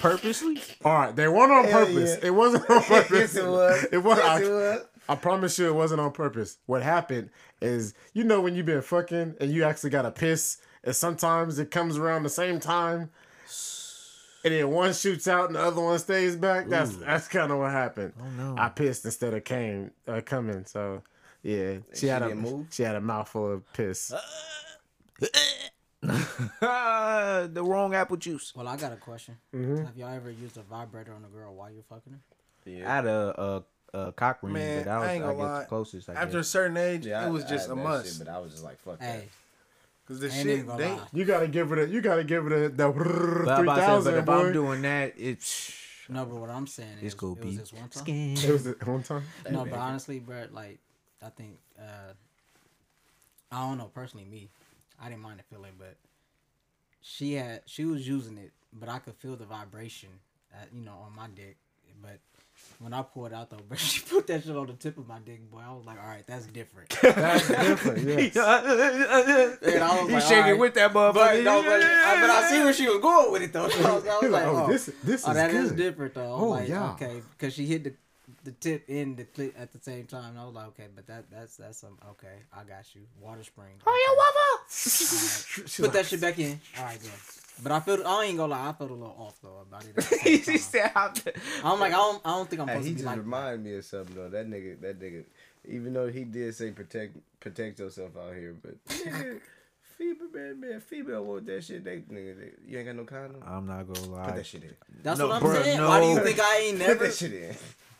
Purposely? All right, they weren't on Hell purpose. yeah. It wasn't on purpose. yes, it was. It was. Yes, I, it was. I promise you, it wasn't on purpose. What happened is, you know, when you've been fucking and you actually got a piss, and sometimes it comes around the same time, and then one shoots out and the other one stays back. That's that's kind of what happened. Oh, no. I pissed instead of came uh, coming. So yeah, she, she had a didn't move? she had a mouthful of piss. the wrong apple juice. Well, I got a question. Mm-hmm. Have y'all ever used a vibrator on a girl while you're fucking her? Yeah. I had a, a, a cock ring, Man, but that was, I I, ain't gonna guess, lie. the closest. I After a certain age, Yeah, it was I- just I a had must. shit, but I was just like, fuck Hey, Cause the shit, they. You gotta give it a you gotta give it a the But I'm three about say, but if boy. I'm doing that, it's No, but what I'm saying is, it's gonna it was be this one time. skin. it was at one time. No, but honestly, bro, like I think uh I don't know personally me, I didn't mind the feeling, but she had she was using it, but I could feel the vibration, at, you know, on my dick. But when I pulled out though, but she put that shit on the tip of my dick, boy. I was like, all right, that's different. That's different. Yes. And I was like, shaking alright. with that motherfucker. But, no, but, I, but I see where she was going with it though. So I was, I was like, oh, oh, this this oh, is that is good. different though. I'm Oh, like, yeah. okay, because she hit the the tip in the clit at the same time. And I was like, okay, but that that's that's some okay. I got you. Water spring. Oh She's Put like, that shit back in. All right, good. But I feel I ain't gonna lie. I felt a little off though about it. At the He said, I'm- I'm like I don't I don't think I'm Hey, supposed he to be just like. that. me of something though. That nigga, that nigga, even though he did say protect protect yourself out here, but nigga, female man, man, female want that shit. They nigga, they, you ain't got no condom. I'm not gonna lie. Put lie, that shit in. That's No, what I'm bruh, saying. Why do you think I ain't never? Put that shit in.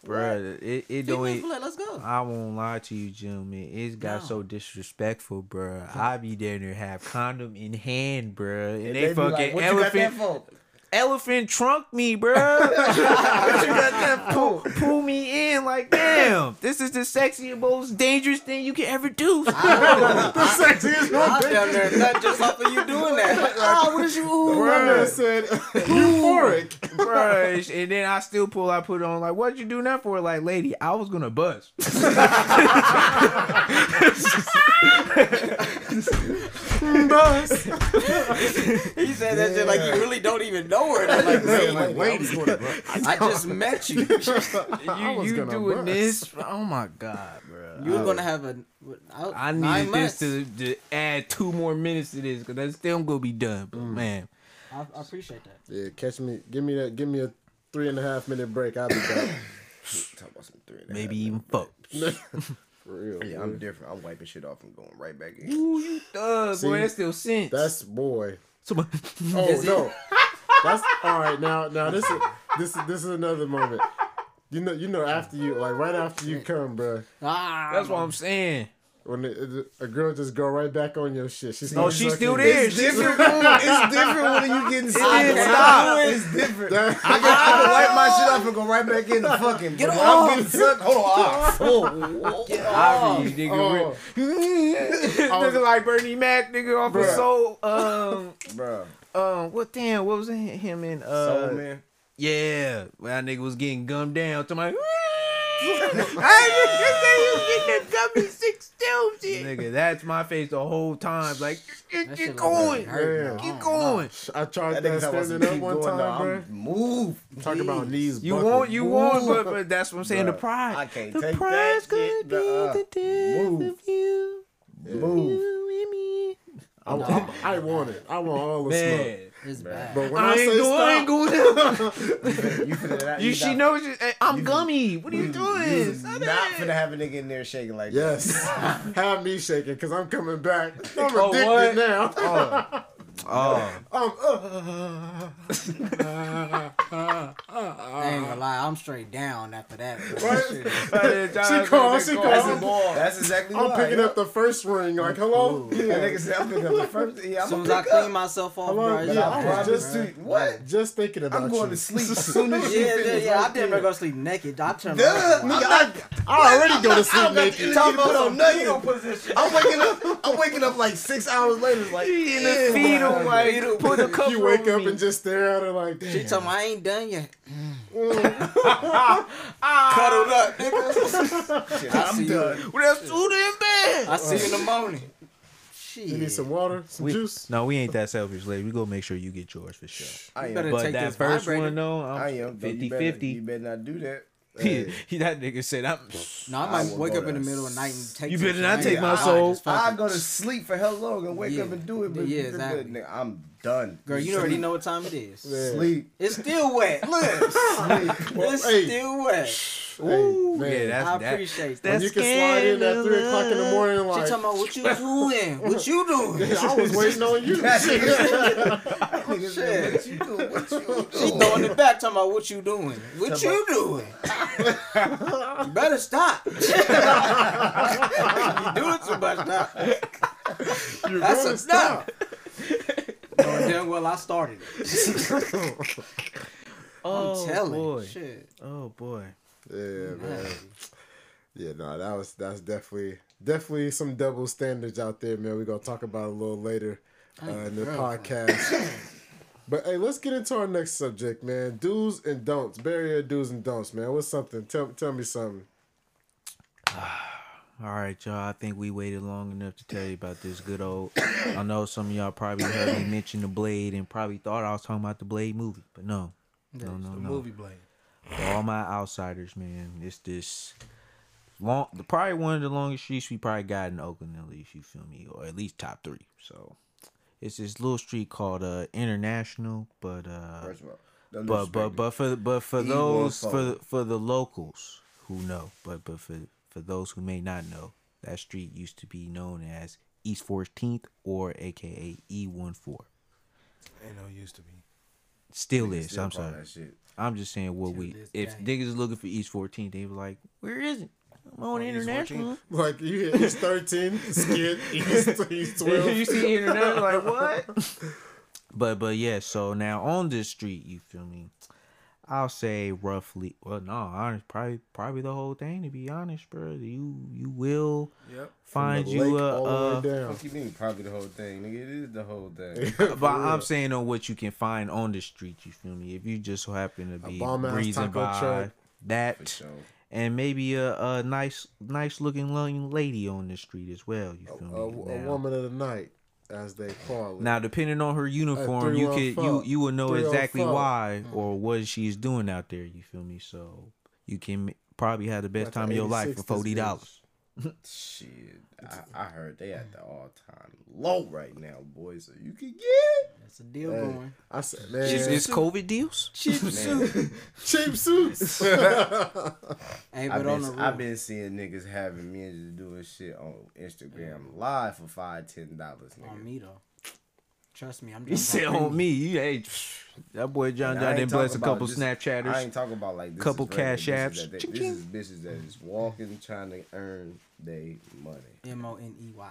Bruh. It it don't. Like, let's go. I won't lie to you, gentlemen. It's got No. so disrespectful, bruh. I be there to have condom in hand, bruh, and, And they, be fucking like, what you got that elephant? Elephant trunk me, bruh. what you got that pull, pull me in like damn. This is the sexiest, most dangerous thing you can ever do. the sexiest one. I'm down there nut just off of you doing that. Like, oh, ah, what is you? My man said euphoric. Bruh, and then I still pull. I put on like, what'd you do that for? Like, lady, I was gonna bust. He said that shit like you really don't even know her. I'm like, Like, lady, ladies, I just met you. I you was you gonna doing bust. this? Oh my god, bro. You're gonna have a. I, I nine needed months. this to, to add two more minutes to this because that's still gonna be done. But mm. man, I, I appreciate that. Yeah, catch me. Give me that. Give me a three and a half minute break. I'll be back. Talk about some three. and a maybe half even fuck. For real. Yeah, boy. I'm different. I'm wiping shit off and going right back in. Ooh, you thug, See, boy. That's still sense. That's boy. Some- Oh no. That's all right. Now, now this is this is this is another moment. You know, you know, after you like right after you come, bro. Ah, That's what I'm saying. When the, a girl just go right back on your shit. She's Oh, she's still there. It's different. it's different when you getting sick. It's stop. It's different. I can, I can wipe my shit off and go right back in the fucking. Get off. I'm getting sucked. Hold on. Oh, Get I off. be nigga, Oh, nigga like Bernie Mac, nigga off of Soul. Um, bro. um, what damn? What was it? Him and uh, Soul man. yeah, when that nigga was getting gummed down to my. I just gummy six Nigga, that's my face the whole time. Like, That keep going, Yeah. keep I don't know. going. I tried That that, nigga talking standing up one going, time, no, um, bro. I'm- Move. Talk about please. knees. You buckled. won't, you won't, but, but that's what I'm saying. The Bruh, pride, I can't the take pride's that gonna shit, be bruh. the death Move. of you, Move. you and me. I I, I, I want it. I want all the smoke. Man, It's bad. But when I, I say ain't going. I ain't stop, going. You finna You, you she knows. you- hey, I'm you- gummy. What are you, doing? You Stop not that. finna have a nigga in there shaking like this. yes, have me shaking because I'm coming back. I'm Oh, addicted what? now. that. Oh. Oh, I'm, uh, I ain't gonna lie, I'm straight down after that. Right? She called. She That's, called. that's exactly I'm picking yeah. up the first ring. Like, hello. That nigga said I'm picking up the first. Yeah, As I'm soon as I pick up. clean myself off, Hello? bro, it's Yeah, I I bad, was promise bro. to what? Just thinking about I'm going you. to sleep as soon as you Yeah, yeah, yeah. I didn't there. go to sleep naked. I turned Duh, around. nigga, I, I already go to I sleep don't got the naked. energy to put on nothing. I'm waking up. I'm waking up like six hours later. Like in the fetal, man. like put a cover You wake up me. and just stare at her like, She damn. told me I ain't done yet. Ah, Cuddled up, nigga. Shit, I'm see you. done. well, that's too damn bad. I see you in the morning. You need some water, some We- juice. No, we ain't that selfish, lady. We gonna make sure you get yours for sure. I You am. better But take that this first vibrator. one though, I I'm am. 50 you better, 50. You better not do that. Hey. He, that nigga said, I'm. No, I I might will wake up in the middle of the night and take. You better not take my soul. just I it. go to sleep for how long and wake Yeah. up and do it. But Yeah, you- exactly. nigga, I'm done. Girl, you already know what time it is. Yeah. Sleep. It's still wet. Look, Well, it's hey. still wet. Hey, man. yeah, that's I that. appreciate When that. you can slide in at three o'clock in the morning, like She like talking about what you doing? What you doing? I was waiting on you. Nigga said, what you doing? What you doing? She throwing it back, talking about what you doing. What you doing? you better stop. you doing too much now. You're That's gonna a stop. Knowing damn well I started it. Oh, I'm telling boy. you. Shit. Oh boy. Yeah, man. Yeah, no, that was that's definitely definitely some double standards out there, man. We're gonna talk about it a little later uh, in the podcast. But hey, let's get into our next subject, man. Do's and don'ts. Barrier do's and don'ts, man. What's something? Tell tell me something. All right, y'all. I think we waited long enough to tell you about this good old. I know some of y'all probably heard me mention the Blade and probably thought I was talking about the Blade movie, but no, no, no, The no. movie blade. For all my outsiders, man, it's this long. The probably one of the longest streets we probably got in Oakland, at least. You feel me, or at least top three. So it's this little street called uh International, but uh. First of all, but but disrespect but for but for those for the, for the locals who know, but but for for those who may not know, that street used to be known as East 14th or AKA E14. Ain't no used to be. Still me. is. Still I'm call sorry. I'm just saying what we if day. niggas is looking for East 14th, they were like, where is it? I'm on On international. Like you hit East thirteen, skid East, East you twelve. see international like what? but but yeah, so now on this street, you feel me? I'll say roughly. Well, no, honest, probably probably the whole thing. To be honest, bro, you you will Yep. find you a. all the a way down. Fuck you mean? Probably the whole thing, nigga. It is the whole thing. but I'm saying on what you can find on the street. You feel me? If you just so happen to be breezing by truck. That, sure. and maybe a, a nice nice looking lady on the street as well. You feel A, me? a Now- woman of the night, as they call it. Now, depending on her uniform, you could you oh you will know oh exactly 305. why or what she's doing out there. You feel me? So you can probably have the best Like time of your life for forty dollars. Shit, I, I heard they at the all time low right now, boys. So you can get it. That's a deal Hey, going. I said, man, Is it's COVID deals? Man, cheap suits. Hey, I've but on the I've been seeing niggas having me just doing shit on Instagram live for five, ten dollars, nigga. on me though. Trust me, I'm He just said on me. You, hey, that boy John And I John ain't done blessed a couple just- Snapchatters. I ain't talking about like this Couple is regular cash bitches apps. that they- this is bitches that is walking trying to earn their money. M O N E Y.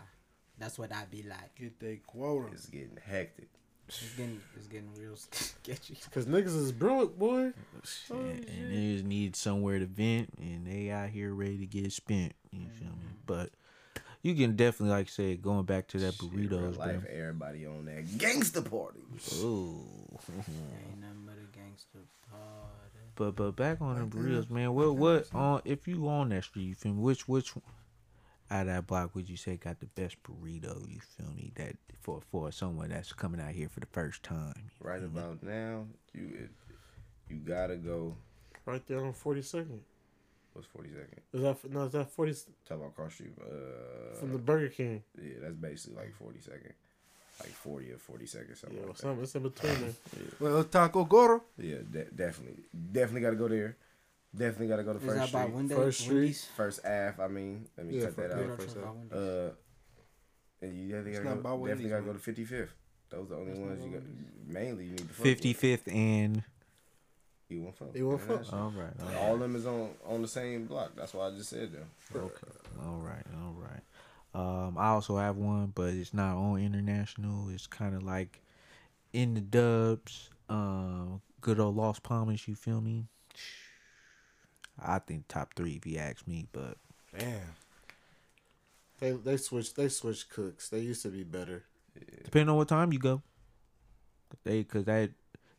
That's what I be like. Get they quota. It's getting hectic. It's getting, it's getting real sketchy. Cause niggas is broke, boy. and, oh, and they just need somewhere to vent, and they out here ready to get spent. You feel me? Mm-hmm. But you can definitely, like I said, going back to that Shit, real burritos, bro. everybody on that gangster party. Ooh. Ain't nothing but a gangster party. But but back on the burritos, man. What what on if you on that street, you feel me? Which which out of that block would you say got the best burrito? You feel me? That for for someone that's coming out here for the first time. Right feel me? about now, you it, you gotta go. Right there on forty second. What's forty second? Is that no? Is that forty Talk about cross street. Uh, from the Burger King? yeah, that's basically like forty second. like forty or forty seconds, something Yeah, like that. something it's in between there. Well, Taco Goro. Yeah, de- definitely, definitely got to go there. Definitely got to go to Is First that by Street, Wendy? First Street. Wendy's? First Ave. I mean, let me Yeah, cut that out. First by Ave. Uh, and you definitely It's gotta not by go. Wendy's, Definitely gotta go to Fifty Fifth. Those are the only That's not ones you got. Mainly, you need to fuck with. Fifty fifth and E one four. E one four. all right, all right. All of them is on on the same block. That's why I just said them. Okay. All right. All right. Um, I also have one, but it's not on international. It's kind of like in the dubs. Um, good old Lost Palmas. You feel me? I think top three if you ask me, but Damn. They they switched they switch cooks. They used to be better. depending on what time you go, they cause that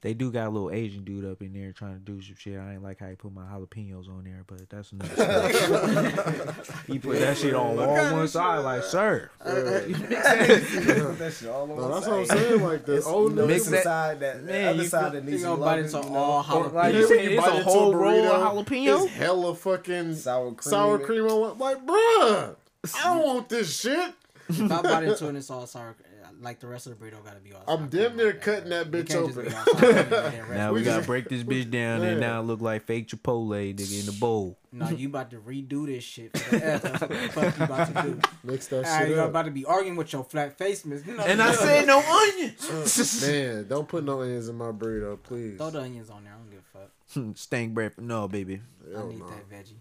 they do got a little Asian dude up in there trying to do some shit. I ain't like how he put my jalapenos on there, but that's another story. he put that shit on all one side, like sir. that shit all on No, one that's side. what I'm saying. Like the old You know, Mix that- side that Man, other side that needs gonna some bite loving, into you know, all Or, like, You when you it's bite a into whole roll of burrito, jalapeno? It's hella fucking sour cream. sour cream on like, bruh. I don't want this shit. If I bite into it and it's all sour, like the rest of the burrito gotta be all. I'm sour damn near like cutting that You bitch open. be all sour cream and then rest Now we gotta break this bitch down and now it look like fake Chipotle nigga in the bowl. No, you about to redo this shit. For the What the fuck you about to do? Mix that Ah, shit you up. about to be arguing with your flat face, miss. No, And I said no onions. Man, don't put no onions in my burrito, please. throw the onions on there. I don't give a fuck. Stank bread. No, baby. I Hell need no. that veggie.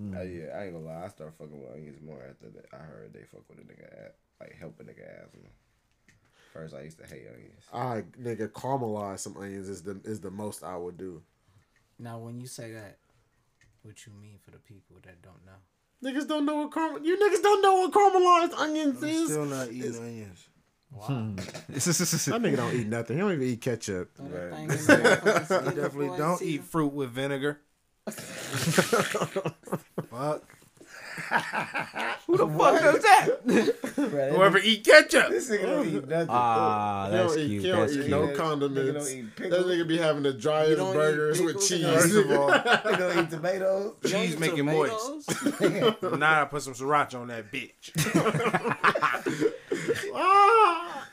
Uh, yeah, I ain't gonna lie. I start fucking with onions more after that. I heard they fuck with a nigga, ass, like help a nigga asthma. First, I used to hate onions. I nigga caramelize some onions is the is the most I would do. Now, when you say that, what you mean for the people that don't know? Niggas don't know what caramel. You niggas don't know what caramelized onions I'm is. still not eating onions. Wow. Hmm. That nigga don't eat nothing. He don't even eat ketchup. Throw Right. thing in there, fucking see I the definitely don't eat fruit with vinegar. Fuck. Who the fuck does that? Whoever eat ketchup. This nigga don't eat nothing. Ah, He don't that's eat, cute. he don't That's cute. no Nigga condiments. don't eat that nigga be having the driest don't burgers with cheese. First of all, Nigga don't eat tomatoes. You don't cheese eat make it moist. now I put some sriracha on that bitch. ah!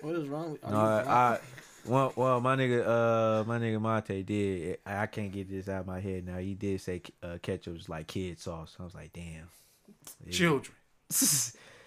What is wrong with No, I, I well, well, my nigga, uh, my nigga Monte did. I I can't get this out of my head now. He did say uh, ketchup was like kid sauce. I was like, damn. Yeah. Children.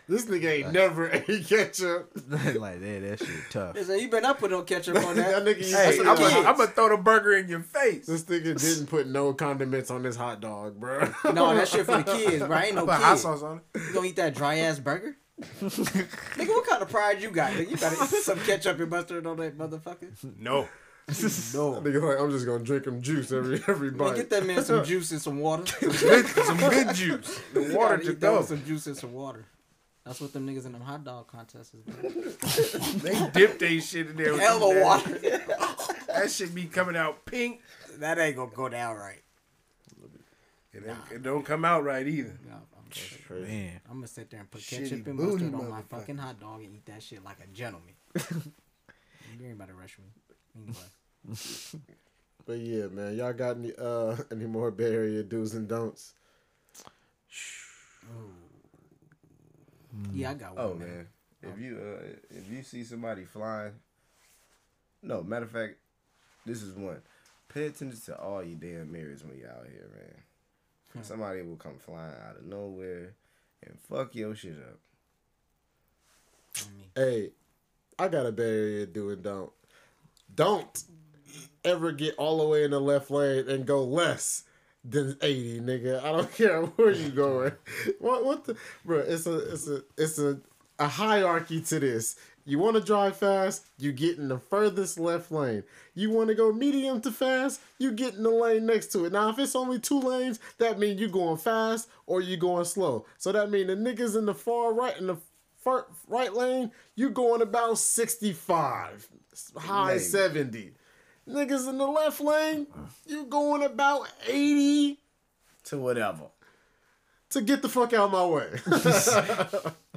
This nigga ain't never ate ketchup. like that, that shit tough. Listen, you better not put no ketchup on that that. nigga Hey, I'm gonna I'm throw the burger in your face. This nigga didn't put no condiments on this hot dog, bro. no, that shit for the kids, bro. Ain't no Put hot sauce on it. You gonna eat that dry ass burger? Nigga, what kind of pride you got? Nigga, you better put some ketchup and mustard on that motherfucker. No. No. nigga like, I'm just gonna drink him juice every every Man, bite. get that man some juice and some water. Some good juice. The water gotta to eat go. some juice and some water. That's what them niggas in them hot dog contests is doing. They dip they shit in there. with Hella that. water. That shit be coming out pink. that ain't gonna go down right. It, don't- it don't come out right either. No, I'm, joking. Man, I'm gonna sit there and put Shitty ketchup and mustard on my fucking hot dog and eat that shit like a gentleman. you ain't about to rush me. Anyway. But yeah, man, y'all got any uh any more Bay Area do's and don'ts? Yeah, I got one. Oh man. man, if you uh, if you see somebody flying, no matter of fact, this is one. Pay attention to all your damn mirrors when you out here, man. Somebody will come flying out of nowhere and fuck your shit up. Hey, I got a Bay Area do and don't. Don't ever get all the way in the left lane and go less than 80, nigga. I don't care where you going. What what the bro, it's a it's a it's a a hierarchy to this. You want to drive fast, you get in the furthest left lane. You want to go medium to fast, you get in the lane next to it. Now, if it's only two lanes, that means you're going fast or you're going slow. So that means the niggas in the far right in the far right lane, you're going about 65, high Lane. 70. Niggas in the left lane, you're going about 80 To whatever. to get the fuck out of my way.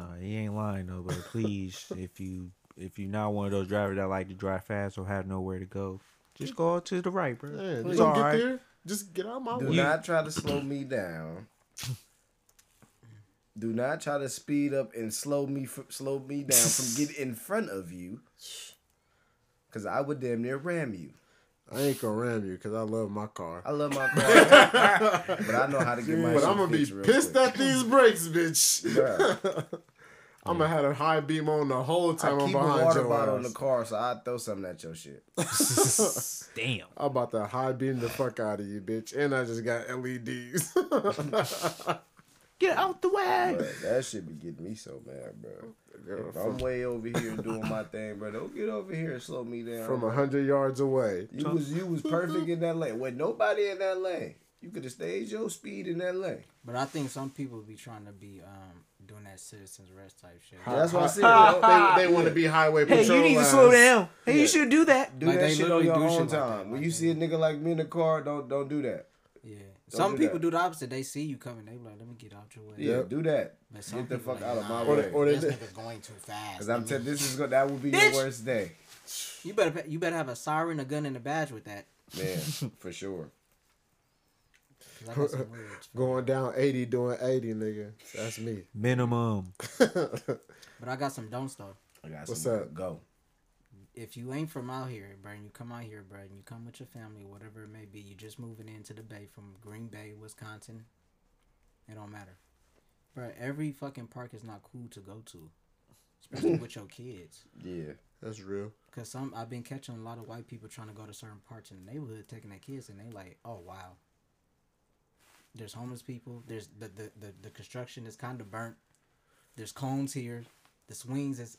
Man. no, he ain't lying though. But please, if you if you're not one of those drivers that like to drive fast or have nowhere to go, just go to the right, bro. Man, you it's gonna all get right. there? Just get out of my Do way. not try to slow me down. Do not try to speed up and slow me fr- slow me down from getting in front of you. Cause I would damn near ram you. I ain't gonna ram you because I love my car. I love my car, but I know how to get my. but I'm gonna be pissed quick. at these brakes, bitch. Bruh, I'm gonna have a high beam on the whole time I'm keep a behind water bottle in the car, so I throw something at your shit. Damn. I'm about to high beam the fuck out of you, bitch. And I just got LEDs. Get out the way. Bruh, that should be getting me so mad, bro. If I'm way over here doing my thing, bro, don't get over here and slow me down. From a hundred yards away. You was you was perfect in that lane. With nobody in that lane, you could have stayed your speed in that lane. But I think some people be trying to be um doing that citizens arrest type shit. That's what I said. bro. They, they want to be highway patrol. Hey, patrol. you need to slow down. Hey, Yeah. you should do that. Do Like, that they shit on your own shit like time. that, when like you they- see a nigga like me in the car, don't don't do that. Yeah. Don't Some do people that. do the opposite. They see you coming, they be like, "Let me get out your way." Yeah, Yep. do that. But some Get the fuck like, out of my nah, Or they- way. or they- this nigga's going too fast. Cause I'm nigga. telling this is go that would be your worst day, You better you better have a siren, a gun, and a badge with that. man, for sure. 'Cause I got some words. Going down 80 doing 80, nigga. That's me. Minimum. But I got some don'ts though. I got some. What's some up? Go. If you ain't from out here, bro, and you come out here, bro, and you come with your family, whatever it may be, you just moving into the Bay from Green Bay, Wisconsin. It don't matter, bro. Every fucking park is not cool to go to, especially with your kids. Yeah. That's real. Cause some I've been catching a lot of white people trying to go to certain parts in the neighborhood, taking their kids, and they like, oh wow. There's homeless people. There's the the the, the construction is kind of burnt. There's cones here. The swings is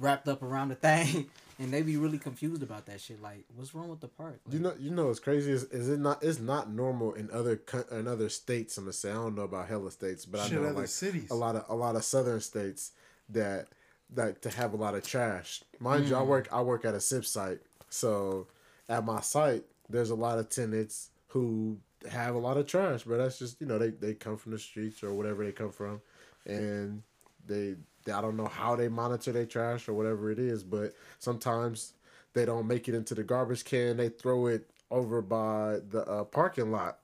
wrapped up around the thing, and they be really confused about that shit. Like, what's wrong with the park? You know, you know, what's crazy is, is it not? It's not normal in other in other states. I'm gonna say I don't know about hella states, but Shit, I know like cities. a lot of a lot of southern states that like to have a lot of trash. Mind you, I mm. work I work at a SIP site, so at my site there's a lot of tenants who have a lot of trash, but that's just you know they they come from the streets or whatever they come from, and they, they I don't know how they monitor their trash or whatever it is, but sometimes they don't make it into the garbage can. They throw it over by the uh, parking lot.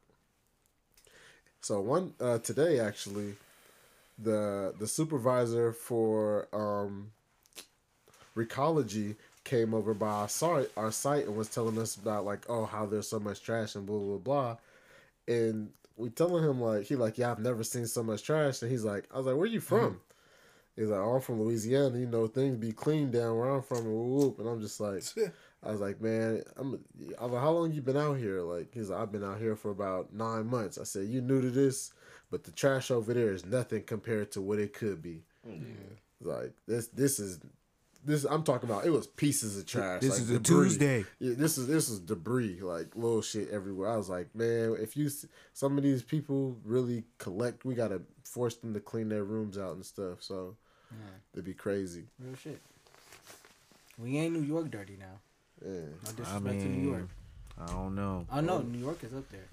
So one uh, today actually, the the supervisor for um, Recology came over by our site, our site and was telling us about like oh how there's so much trash and blah blah blah, and we telling him like he like yeah I've never seen so much trash and he's like I was like where are you from? He's like oh, I'm from Louisiana you know things be clean down where I'm from and whoop, whoop. and I'm just like I was like man I'm I was like how long you been out here like he's like I've been out here for about nine months I said you new to this but the trash over there is nothing compared to what it could be. Mm. Like this this is this I'm talking about it was pieces of trash. This like is a debris. Tuesday. Yeah, this is this is debris, like little shit everywhere. I was like, man, if you some of these people really collect, we gotta force them to clean their rooms out and stuff. So it'd be crazy. Real shit. We ain't New York dirty now. Yeah. No I disrespect to New York. mean, I don't know. I know New York is up there.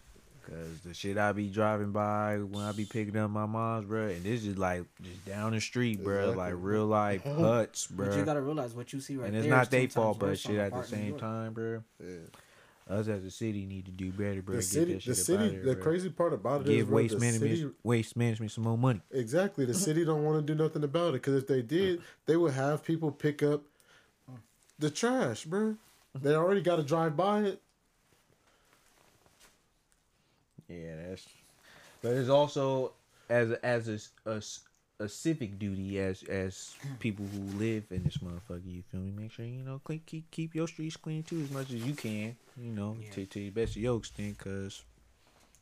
Cause the shit I be driving by when I be picking up my mom's, bro, and this is like just down the street, bro, Exactly. like real life huts, bro. But you gotta realize what you see right And there. it's is not 10 their fault, but shit at the part in New same time, bro. Yeah. Us as a city need to do better, bro. The Get city, the shit up outta city, there, the bro. crazy part about it is Give bro, waste the management, city, waste management some more money. exactly. The city don't want to do nothing about it because if they did, mm. they would have people pick up the trash, bro. Mm-hmm. They already got to drive by it. Yeah, that's. But it's also as as a, a, a civic duty as as people who live in this motherfucker. You feel me? Make sure you know clean, keep keep your streets clean too as much as you can. You know, Yeah. to to the best of your extent, cause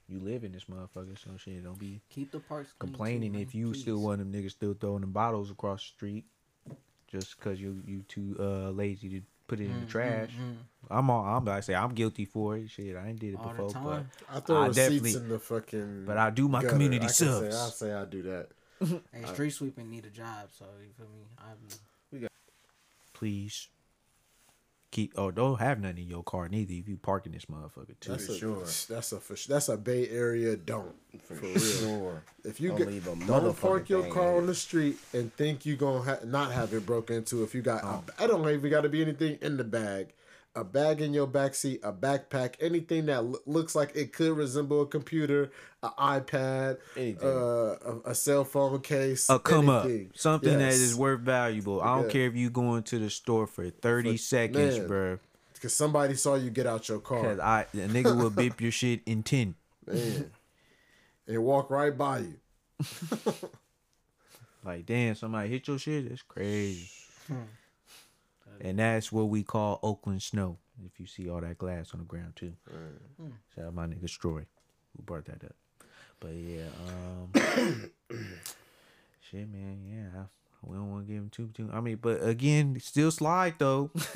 you live in this motherfucker. So shit, don't be Keep the parks clean, too, complaining if you still please. one of them niggas still throwing them bottles across the street just cause you you too uh lazy to put it in Mm, the trash. I'm all I'm about to say I'm guilty for it. Shit, I ain't did it All before, but. I throw I receipts in the fucking. but I do my gutter. community I can Say, subs. I say I do that. Hey, street sweeping need a job, so you feel me? I We got please keep oh don't have nothing in your car neither if you park in this motherfucker too. That's a sure. That's a for, that's a Bay Area don't For, for real. sure. If you Don't get leave a don't park your car on the street and think you gonna ha- not have it broke into. If you got, Oh. I don't even got to be anything in the bag. A bag in your backseat, a backpack, anything that lo- looks like it could resemble a computer, an iPad, Anything. uh, a, a cell phone case, a come anything. up, something that Yes. is worth valuable. I don't Yeah. care if you going to the store for thirty seconds, man. bro. Because somebody saw you get out your car. Cause car I a nigga will bip your shit in ten. man, and walk right by you. Like, damn, somebody hit your shit. That's crazy. And that's what we call Oakland snow. If you see all that glass on the ground too. Shout out my nigga Stroy, who brought that up. But yeah, um, shit, man, yeah. I, we don't want to give him too too. I mean, but again, still slide though.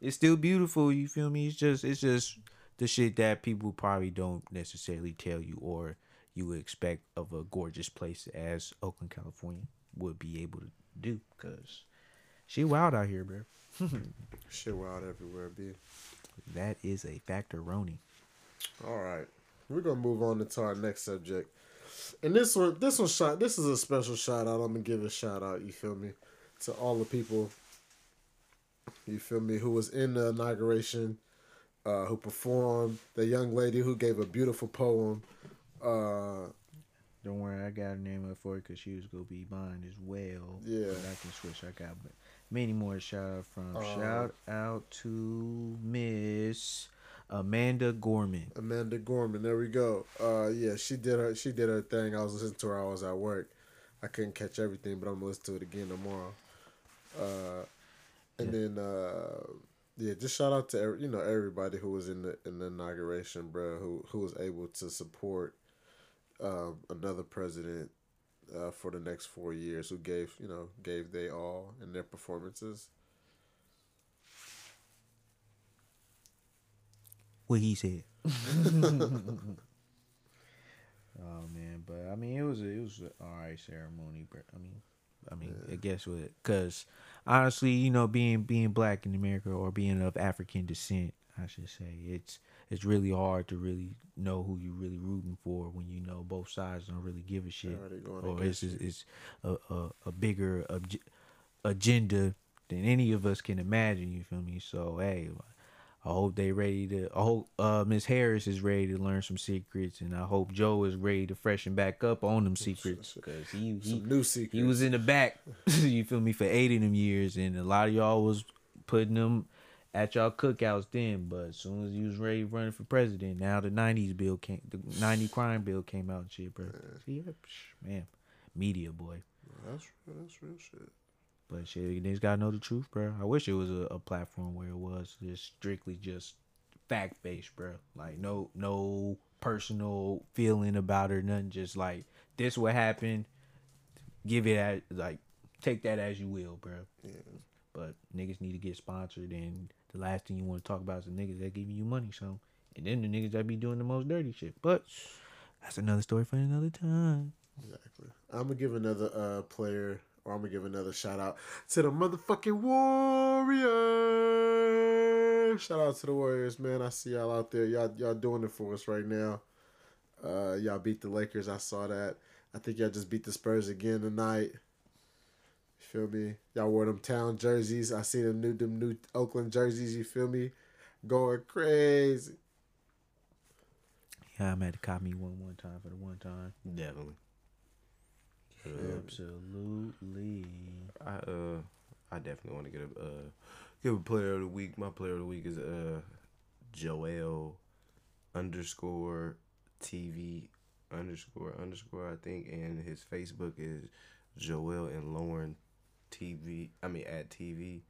it's still beautiful. You feel me? It's just, it's just the shit that people probably don't necessarily tell you or you would expect of a gorgeous place as Oakland, California would be able to do. Cause she wild out here, bro. Shit wild everywhere, B. That is a factor, Roni. All right, we're gonna move on to our next subject, and this one, this one shot, this is a special shout out. I'm gonna give a shout out. You feel me? To all the people. You feel me? Who was in the inauguration? Uh, who performed? The young lady who gave a beautiful poem. Uh, Don't worry, I got a name up for it because she was gonna be mine as well. Yeah. but I can switch. I got but many more shout out from. Uh, shout out to Miss Amanda Gorman. Amanda Gorman. There we go. Uh, yeah, she did her. She did her thing. I was listening to her. I was at work. I couldn't catch everything, but I'm gonna listen to it again tomorrow. Uh, and then uh, yeah, just shout out to every, you know everybody who was in the in the inauguration, bro. Who who was able to support um, another president uh, for the next four years. Who gave you know gave they all in their performances. What he said. oh man, but I mean, it was a, it was an alright ceremony, but I mean, I mean, I guess what? Because honestly, you know, being being black in America or being of African descent, I should say, it's it's really hard to really know who you're really rooting for when you know both sides don't really give a shit, or it's it's, it's a, a a bigger agenda than any of us can imagine. You feel me? So hey. I hope they ready to. I hope uh, Miss Harris is ready to learn some secrets, and I hope Joe is ready to freshen back up on them secrets because he he, new secrets. he was in the back. you feel me for eight of them years, and a lot of y'all was putting them at y'all cookouts then. But as soon as you was ready running for president, now the '90s bill came, the '90 crime bill came out and shit, bro. See, yeah, man, media boy. That's that's real shit. But shit, you niggas gotta know the truth, bro. I wish it was a, a platform where it was just strictly just fact based, bro. Like no no personal feeling about it, nothing. Just like this what happened. Give it at like take that as you will, bro. Yeah. But niggas need to get sponsored, and the last thing you want to talk about is the niggas that giving you money. So, and then the niggas that be doing the most dirty shit. But that's another story for another time. Exactly. I'm gonna give another uh player, or I'm gonna give another shout out to the motherfucking Warriors. Shout out to the Warriors, man. I see y'all out there. Y'all y'all doing it for us right now. Uh, y'all beat the Lakers. I saw that. I think y'all just beat the Spurs again tonight. You feel me? Y'all wore them town jerseys. I see them new them new Oakland jerseys. You feel me? Going crazy. Yeah, I'm at to cop me one one time for the one time. Definitely. Absolutely. I uh I definitely want to get a uh give a player of the week. My player of the week is uh Joel underscore TV underscore underscore I think and his Facebook is Joel and Lauren TV I mean at TV.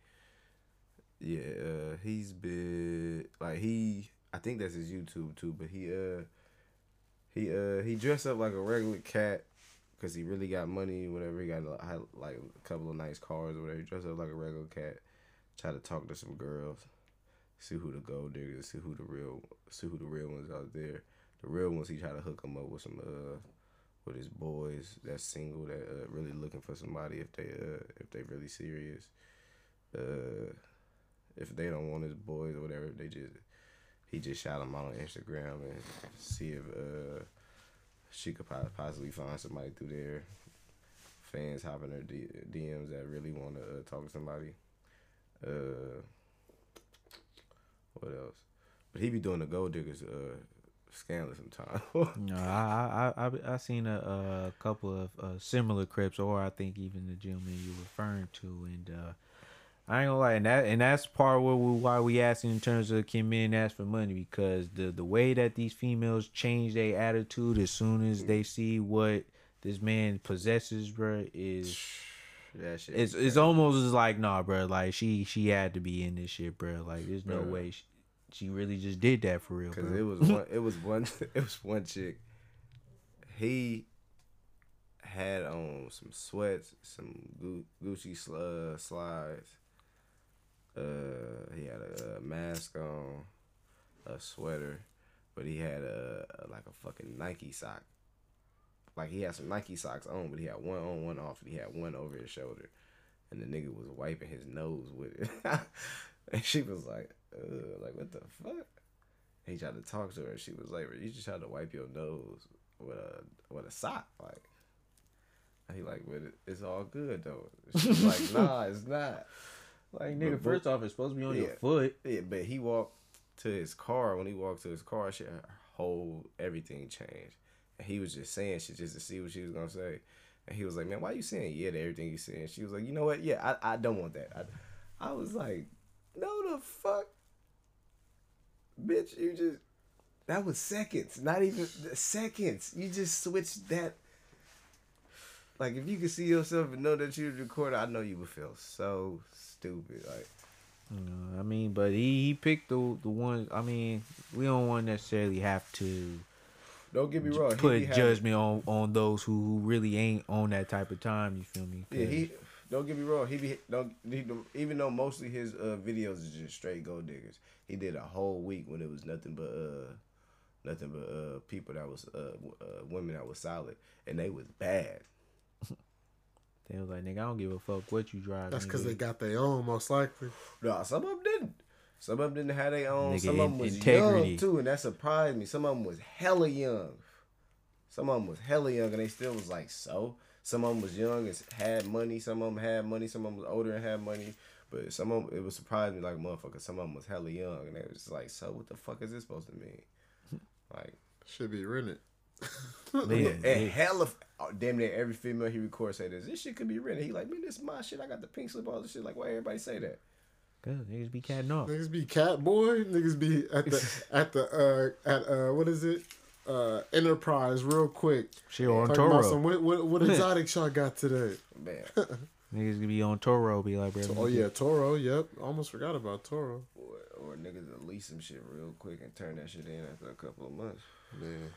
Yeah, uh he's been like he I think that's his YouTube too, but he uh he uh he dressed up like a regular cat because he really got money, whatever. He got like a couple of nice cars or whatever. He dressed up like a regular cat. Try to talk to some girls, see who the gold diggers, see who the real, see who the real ones out there. The real ones, he try to hook them up with some uh with his boys that's single that uh, really looking for somebody if they uh if they really serious. Uh, if they don't want his boys or whatever, they just he just shot them out on Instagram and see if uh she could possibly find somebody through there. Fans hopping her D- DMs that really want to uh, talk to somebody. Uh, What else? But he be doing the gold diggers uh scandal sometimes. No, I I I I seen a, a couple of uh, similar clips, or I think even the gentleman you referring to, and uh, I ain't gonna lie, and that and that's part where we, why we asking in terms of can men ask for money because the the way that these females change their attitude as soon as they see what this man possesses, bro, is that shit. it's it's almost like nah, bro, like she she had to be in this shit, bro. Like there's no Bruh. way she, she really just did that for real, Cause it was one, it was one, it was one chick. He had on some sweats, some Gu- Gucci sl- uh, slides. Uh, he had a, mask on, a sweater, but he had a, a like a fucking Nike sock. Like he had some Nike socks on, but he had one on, one off. And he had one over his shoulder, and the nigga was wiping his nose with it. and she was like, Ugh, like what the fuck? he tried to talk to her. She was like, "You just tried to wipe your nose with a with a sock." Like, and he like, "But it, it's all good though." She's like, "Nah, it's not." Like nigga, But- first off, it's supposed to be on your foot. Yeah, but he walked to his car. When he walked to his car, shit, her whole everything changed. And he was just saying shit just to see what she was gonna say. And he was like, "Man, why you saying yeah to everything you saying?" She was like, "You know what? Yeah, I, I don't want that." I, I was like, "No, the fuck, bitch! You just that was seconds, not even seconds. You just switched that." Like if you could see yourself and know that you was recording, I know you would feel so stupid. Like You know, I mean, but he, he picked the the one. I mean, we don't want to necessarily have to Don't get me wrong. put judgment on on those who, who really ain't on that type of time. You feel me? Yeah, he. Don't get me wrong. He be don't he, even though mostly his uh, videos is just straight gold diggers. He did a whole week when it was nothing but uh nothing but uh people that was uh, w- uh women that was solid and they was bad. they was like, nigga, I don't give a fuck what you drive. That's because they got their own, most likely. No, some of them didn't. Some of them didn't have their own. Nigga, some of them was integrity. young too, and that surprised me. Some of them was hella young. Some of them was hella young, and they still was like so. Some of them was young and had money. Some of them had money. Some of them was older and had money. But some of them, it was surprised me like motherfucker. Some of them was hella young, and they was just like, so what the fuck is this supposed to mean? Like, Should be rented. Yeah, and yeah. hella, oh, damn near every female he records say this. This shit could be rented. He like, man, this is my shit. I got the pink slip, all this shit. Like, why everybody say that? Cause niggas be catting off. Niggas be cat boy. Niggas be at the at the uh at uh what is it? Uh Enterprise real quick. Shit on Talking Turo. some what, what, what exotic y'all got today? Man, Niggas gonna be on Turo. Be like, bro. Oh yeah, Turo. Yep, almost forgot about Turo. or, or niggas will lease some shit real quick and turn that shit in after a couple of months. Man,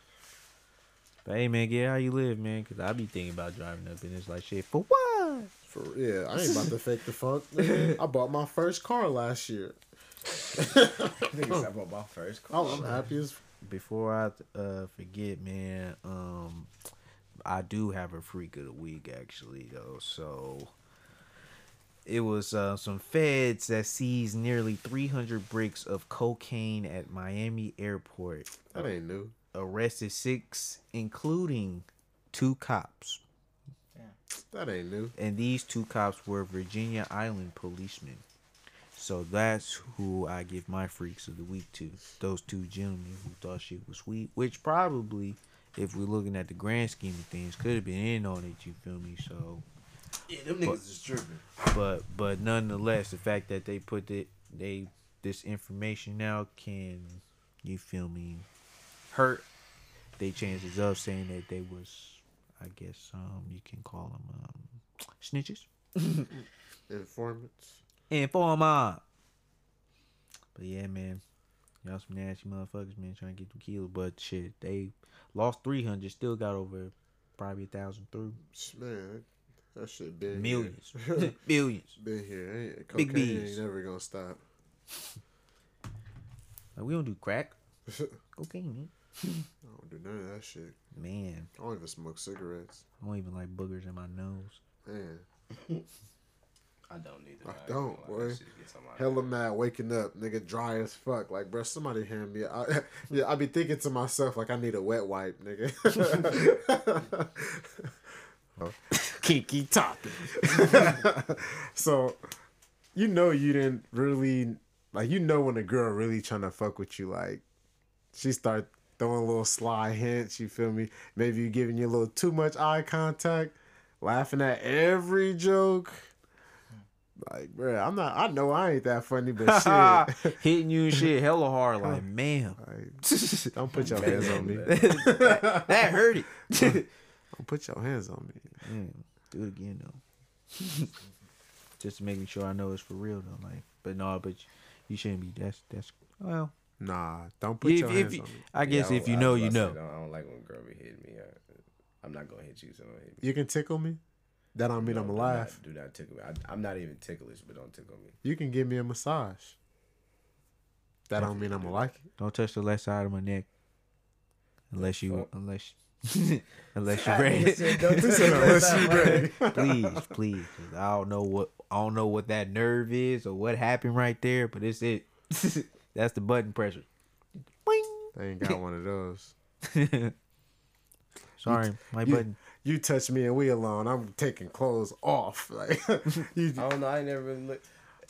But hey man, get how you live, man. Cause I be thinking about driving up and it's like shit for what? for yeah, I ain't about to fake the funk. I bought my first car last year. Niggas, I bought my first car. Oh, I'm happy as Before I uh, forget, man, um, I do have a freak of the week actually though. So it was uh, some feds that seized nearly 300 bricks of cocaine at Miami airport. that ain't new. Arrested six, including two cops. That ain't new. and these two cops were Virgin Island policemen. So that's who I give my freaks of the week to. Those two gentlemen who thought shit was sweet, which probably, if we're looking at the grand scheme of things, could have been in on it. You feel me? So, Yeah, them niggas is tripping. but but nonetheless, the fact that they put it, they this information out can, you feel me, hurt they chances of saying that they was, I guess, um, you can call them um, snitches. Informants. Informer. But yeah, man. Y'all some nasty motherfuckers, man, trying to get two kilos. But shit, they lost 300, still got over probably a thousand through. Man, that shit been Millions. Here. Billions. been here. Ain't, Big B's. ain't never gonna stop. Like, we don't do crack. Cocaine, man. I don't do none of that shit. Man, I don't even smoke cigarettes. I don't even like boogers in my nose. Man, I don't need to. I don't, gonna lie, boy. that shit gets on my hella mad waking up, nigga, dry as fuck. Like, bro, somebody hand me. I, yeah, I be thinking to myself like I need a wet wipe, nigga. Kinky topic. so, you know, you didn't really like you know when a girl really trying to fuck with you, like she start throwing little sly hints. You feel me? Maybe you giving you a little too much eye contact, laughing at every joke. Like, bro, I'm not. I know I ain't that funny, but shit. Hitting you and shit hella hard, like man, Like, don't put your hands on me. that hurt it. Don't put your hands on me. Mm, do it again though. Just making sure I know it's for real though. Like, but no, but you shouldn't be. That's that's well. Nah, don't put If, your if hands you, on me. I guess Yeah, I if don't- you know, was you about to know. say, I don't like when a girl be hitting me. I, I'm not gonna hit you, so don't hit me. You can tickle me. That don't mean No, I'm do alive. not- Do not tickle me. I, I'm not even ticklish, but don't tickle me. You can give me a massage. That don't mean I'm gonna like it. Don't touch the left side of my neck, unless you fuck? unless unless you're ready. Unless you're ready. please, please. I don't know what I don't know what that nerve is or what happened right there, but it's it. That's the button pressure. They ain't got one of those. Sorry, my button. You touch me and we alone. I'm taking clothes off. Like you, I don't know. I never really look.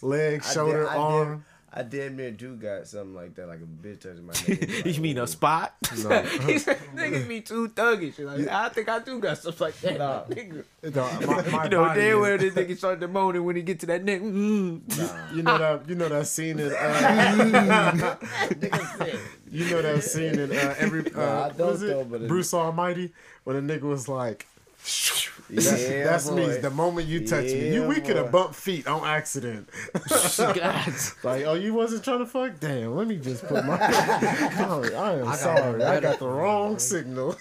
leg, I shoulder, did- I arm. Did, I damn near do got something like that, like a bitch touching my neck. you mean a spot? No. He said, Niggas be too thuggish. Like, I think I do got stuff like that. Nah. Nigga. It don't- my, my You know body damn is- well this nigga start the moaning when he get to that neck. Mm. You know that you know that scene in uh, you know that scene in uh, every uh, Nah, I what don't is it? though, but it- Bruce Almighty when a nigga was like Yeah, that, that's me the moment you touch me. You Yeah, we could have bumped feet on accident. Like oh you wasn't trying to fuck? Damn let me just put my oh, I am sorry. I got the wrong signal.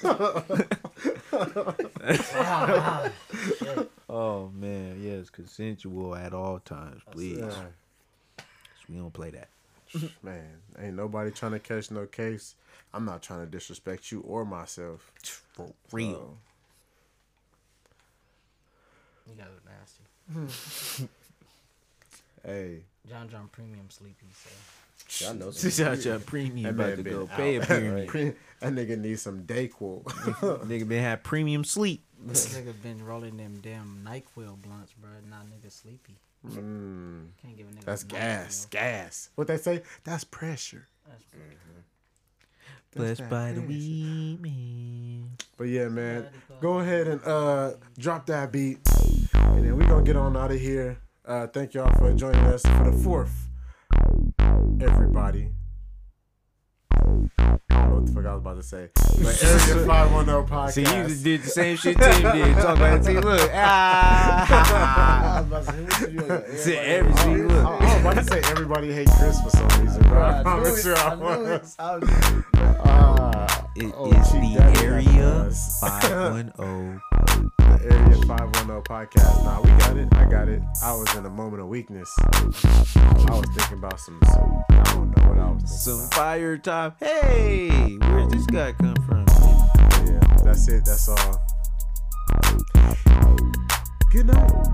Oh man, yes, consensual at all times, please. We don't play that. Mm-hmm. man ain't nobody trying to catch no case I'm not trying to disrespect you or myself For real. You guys are nasty. hey John John Premium Sleepy. So Y'all know This some out your premium That about to go been pay a premium. Pre- that nigga needs some Dayquil. Nigga been had premium sleep. this nigga been rolling them damn Nyquil blunts, bro. Not nigga sleepy. Mm, Can't give a nigga. that's Nyquil. gas, gas. What they say? That's pressure. That's Blessed that by the ass. weed man. But yeah, man, go ahead and uh drop that beat, and then we gonna get on out of here. Uh, thank y'all for joining us for the fourth. Everybody. I don't what the fuck I was about to say. But Area 510 podcast. See, you just did the same shit Tim did. Talk about it. See, look. Ah. See, every I, see, I, look. I was about to say everybody hate Chris for some reason, bro. I promise you I was. It is Oh, Chief the area 510. the Area 510 podcast. Nah, we got it. I got it. I was in a moment of weakness. I was thinking about some, some I don't know what I was Some fire top. Hey, where did this guy come from? Yeah, that's it. That's all. Good night.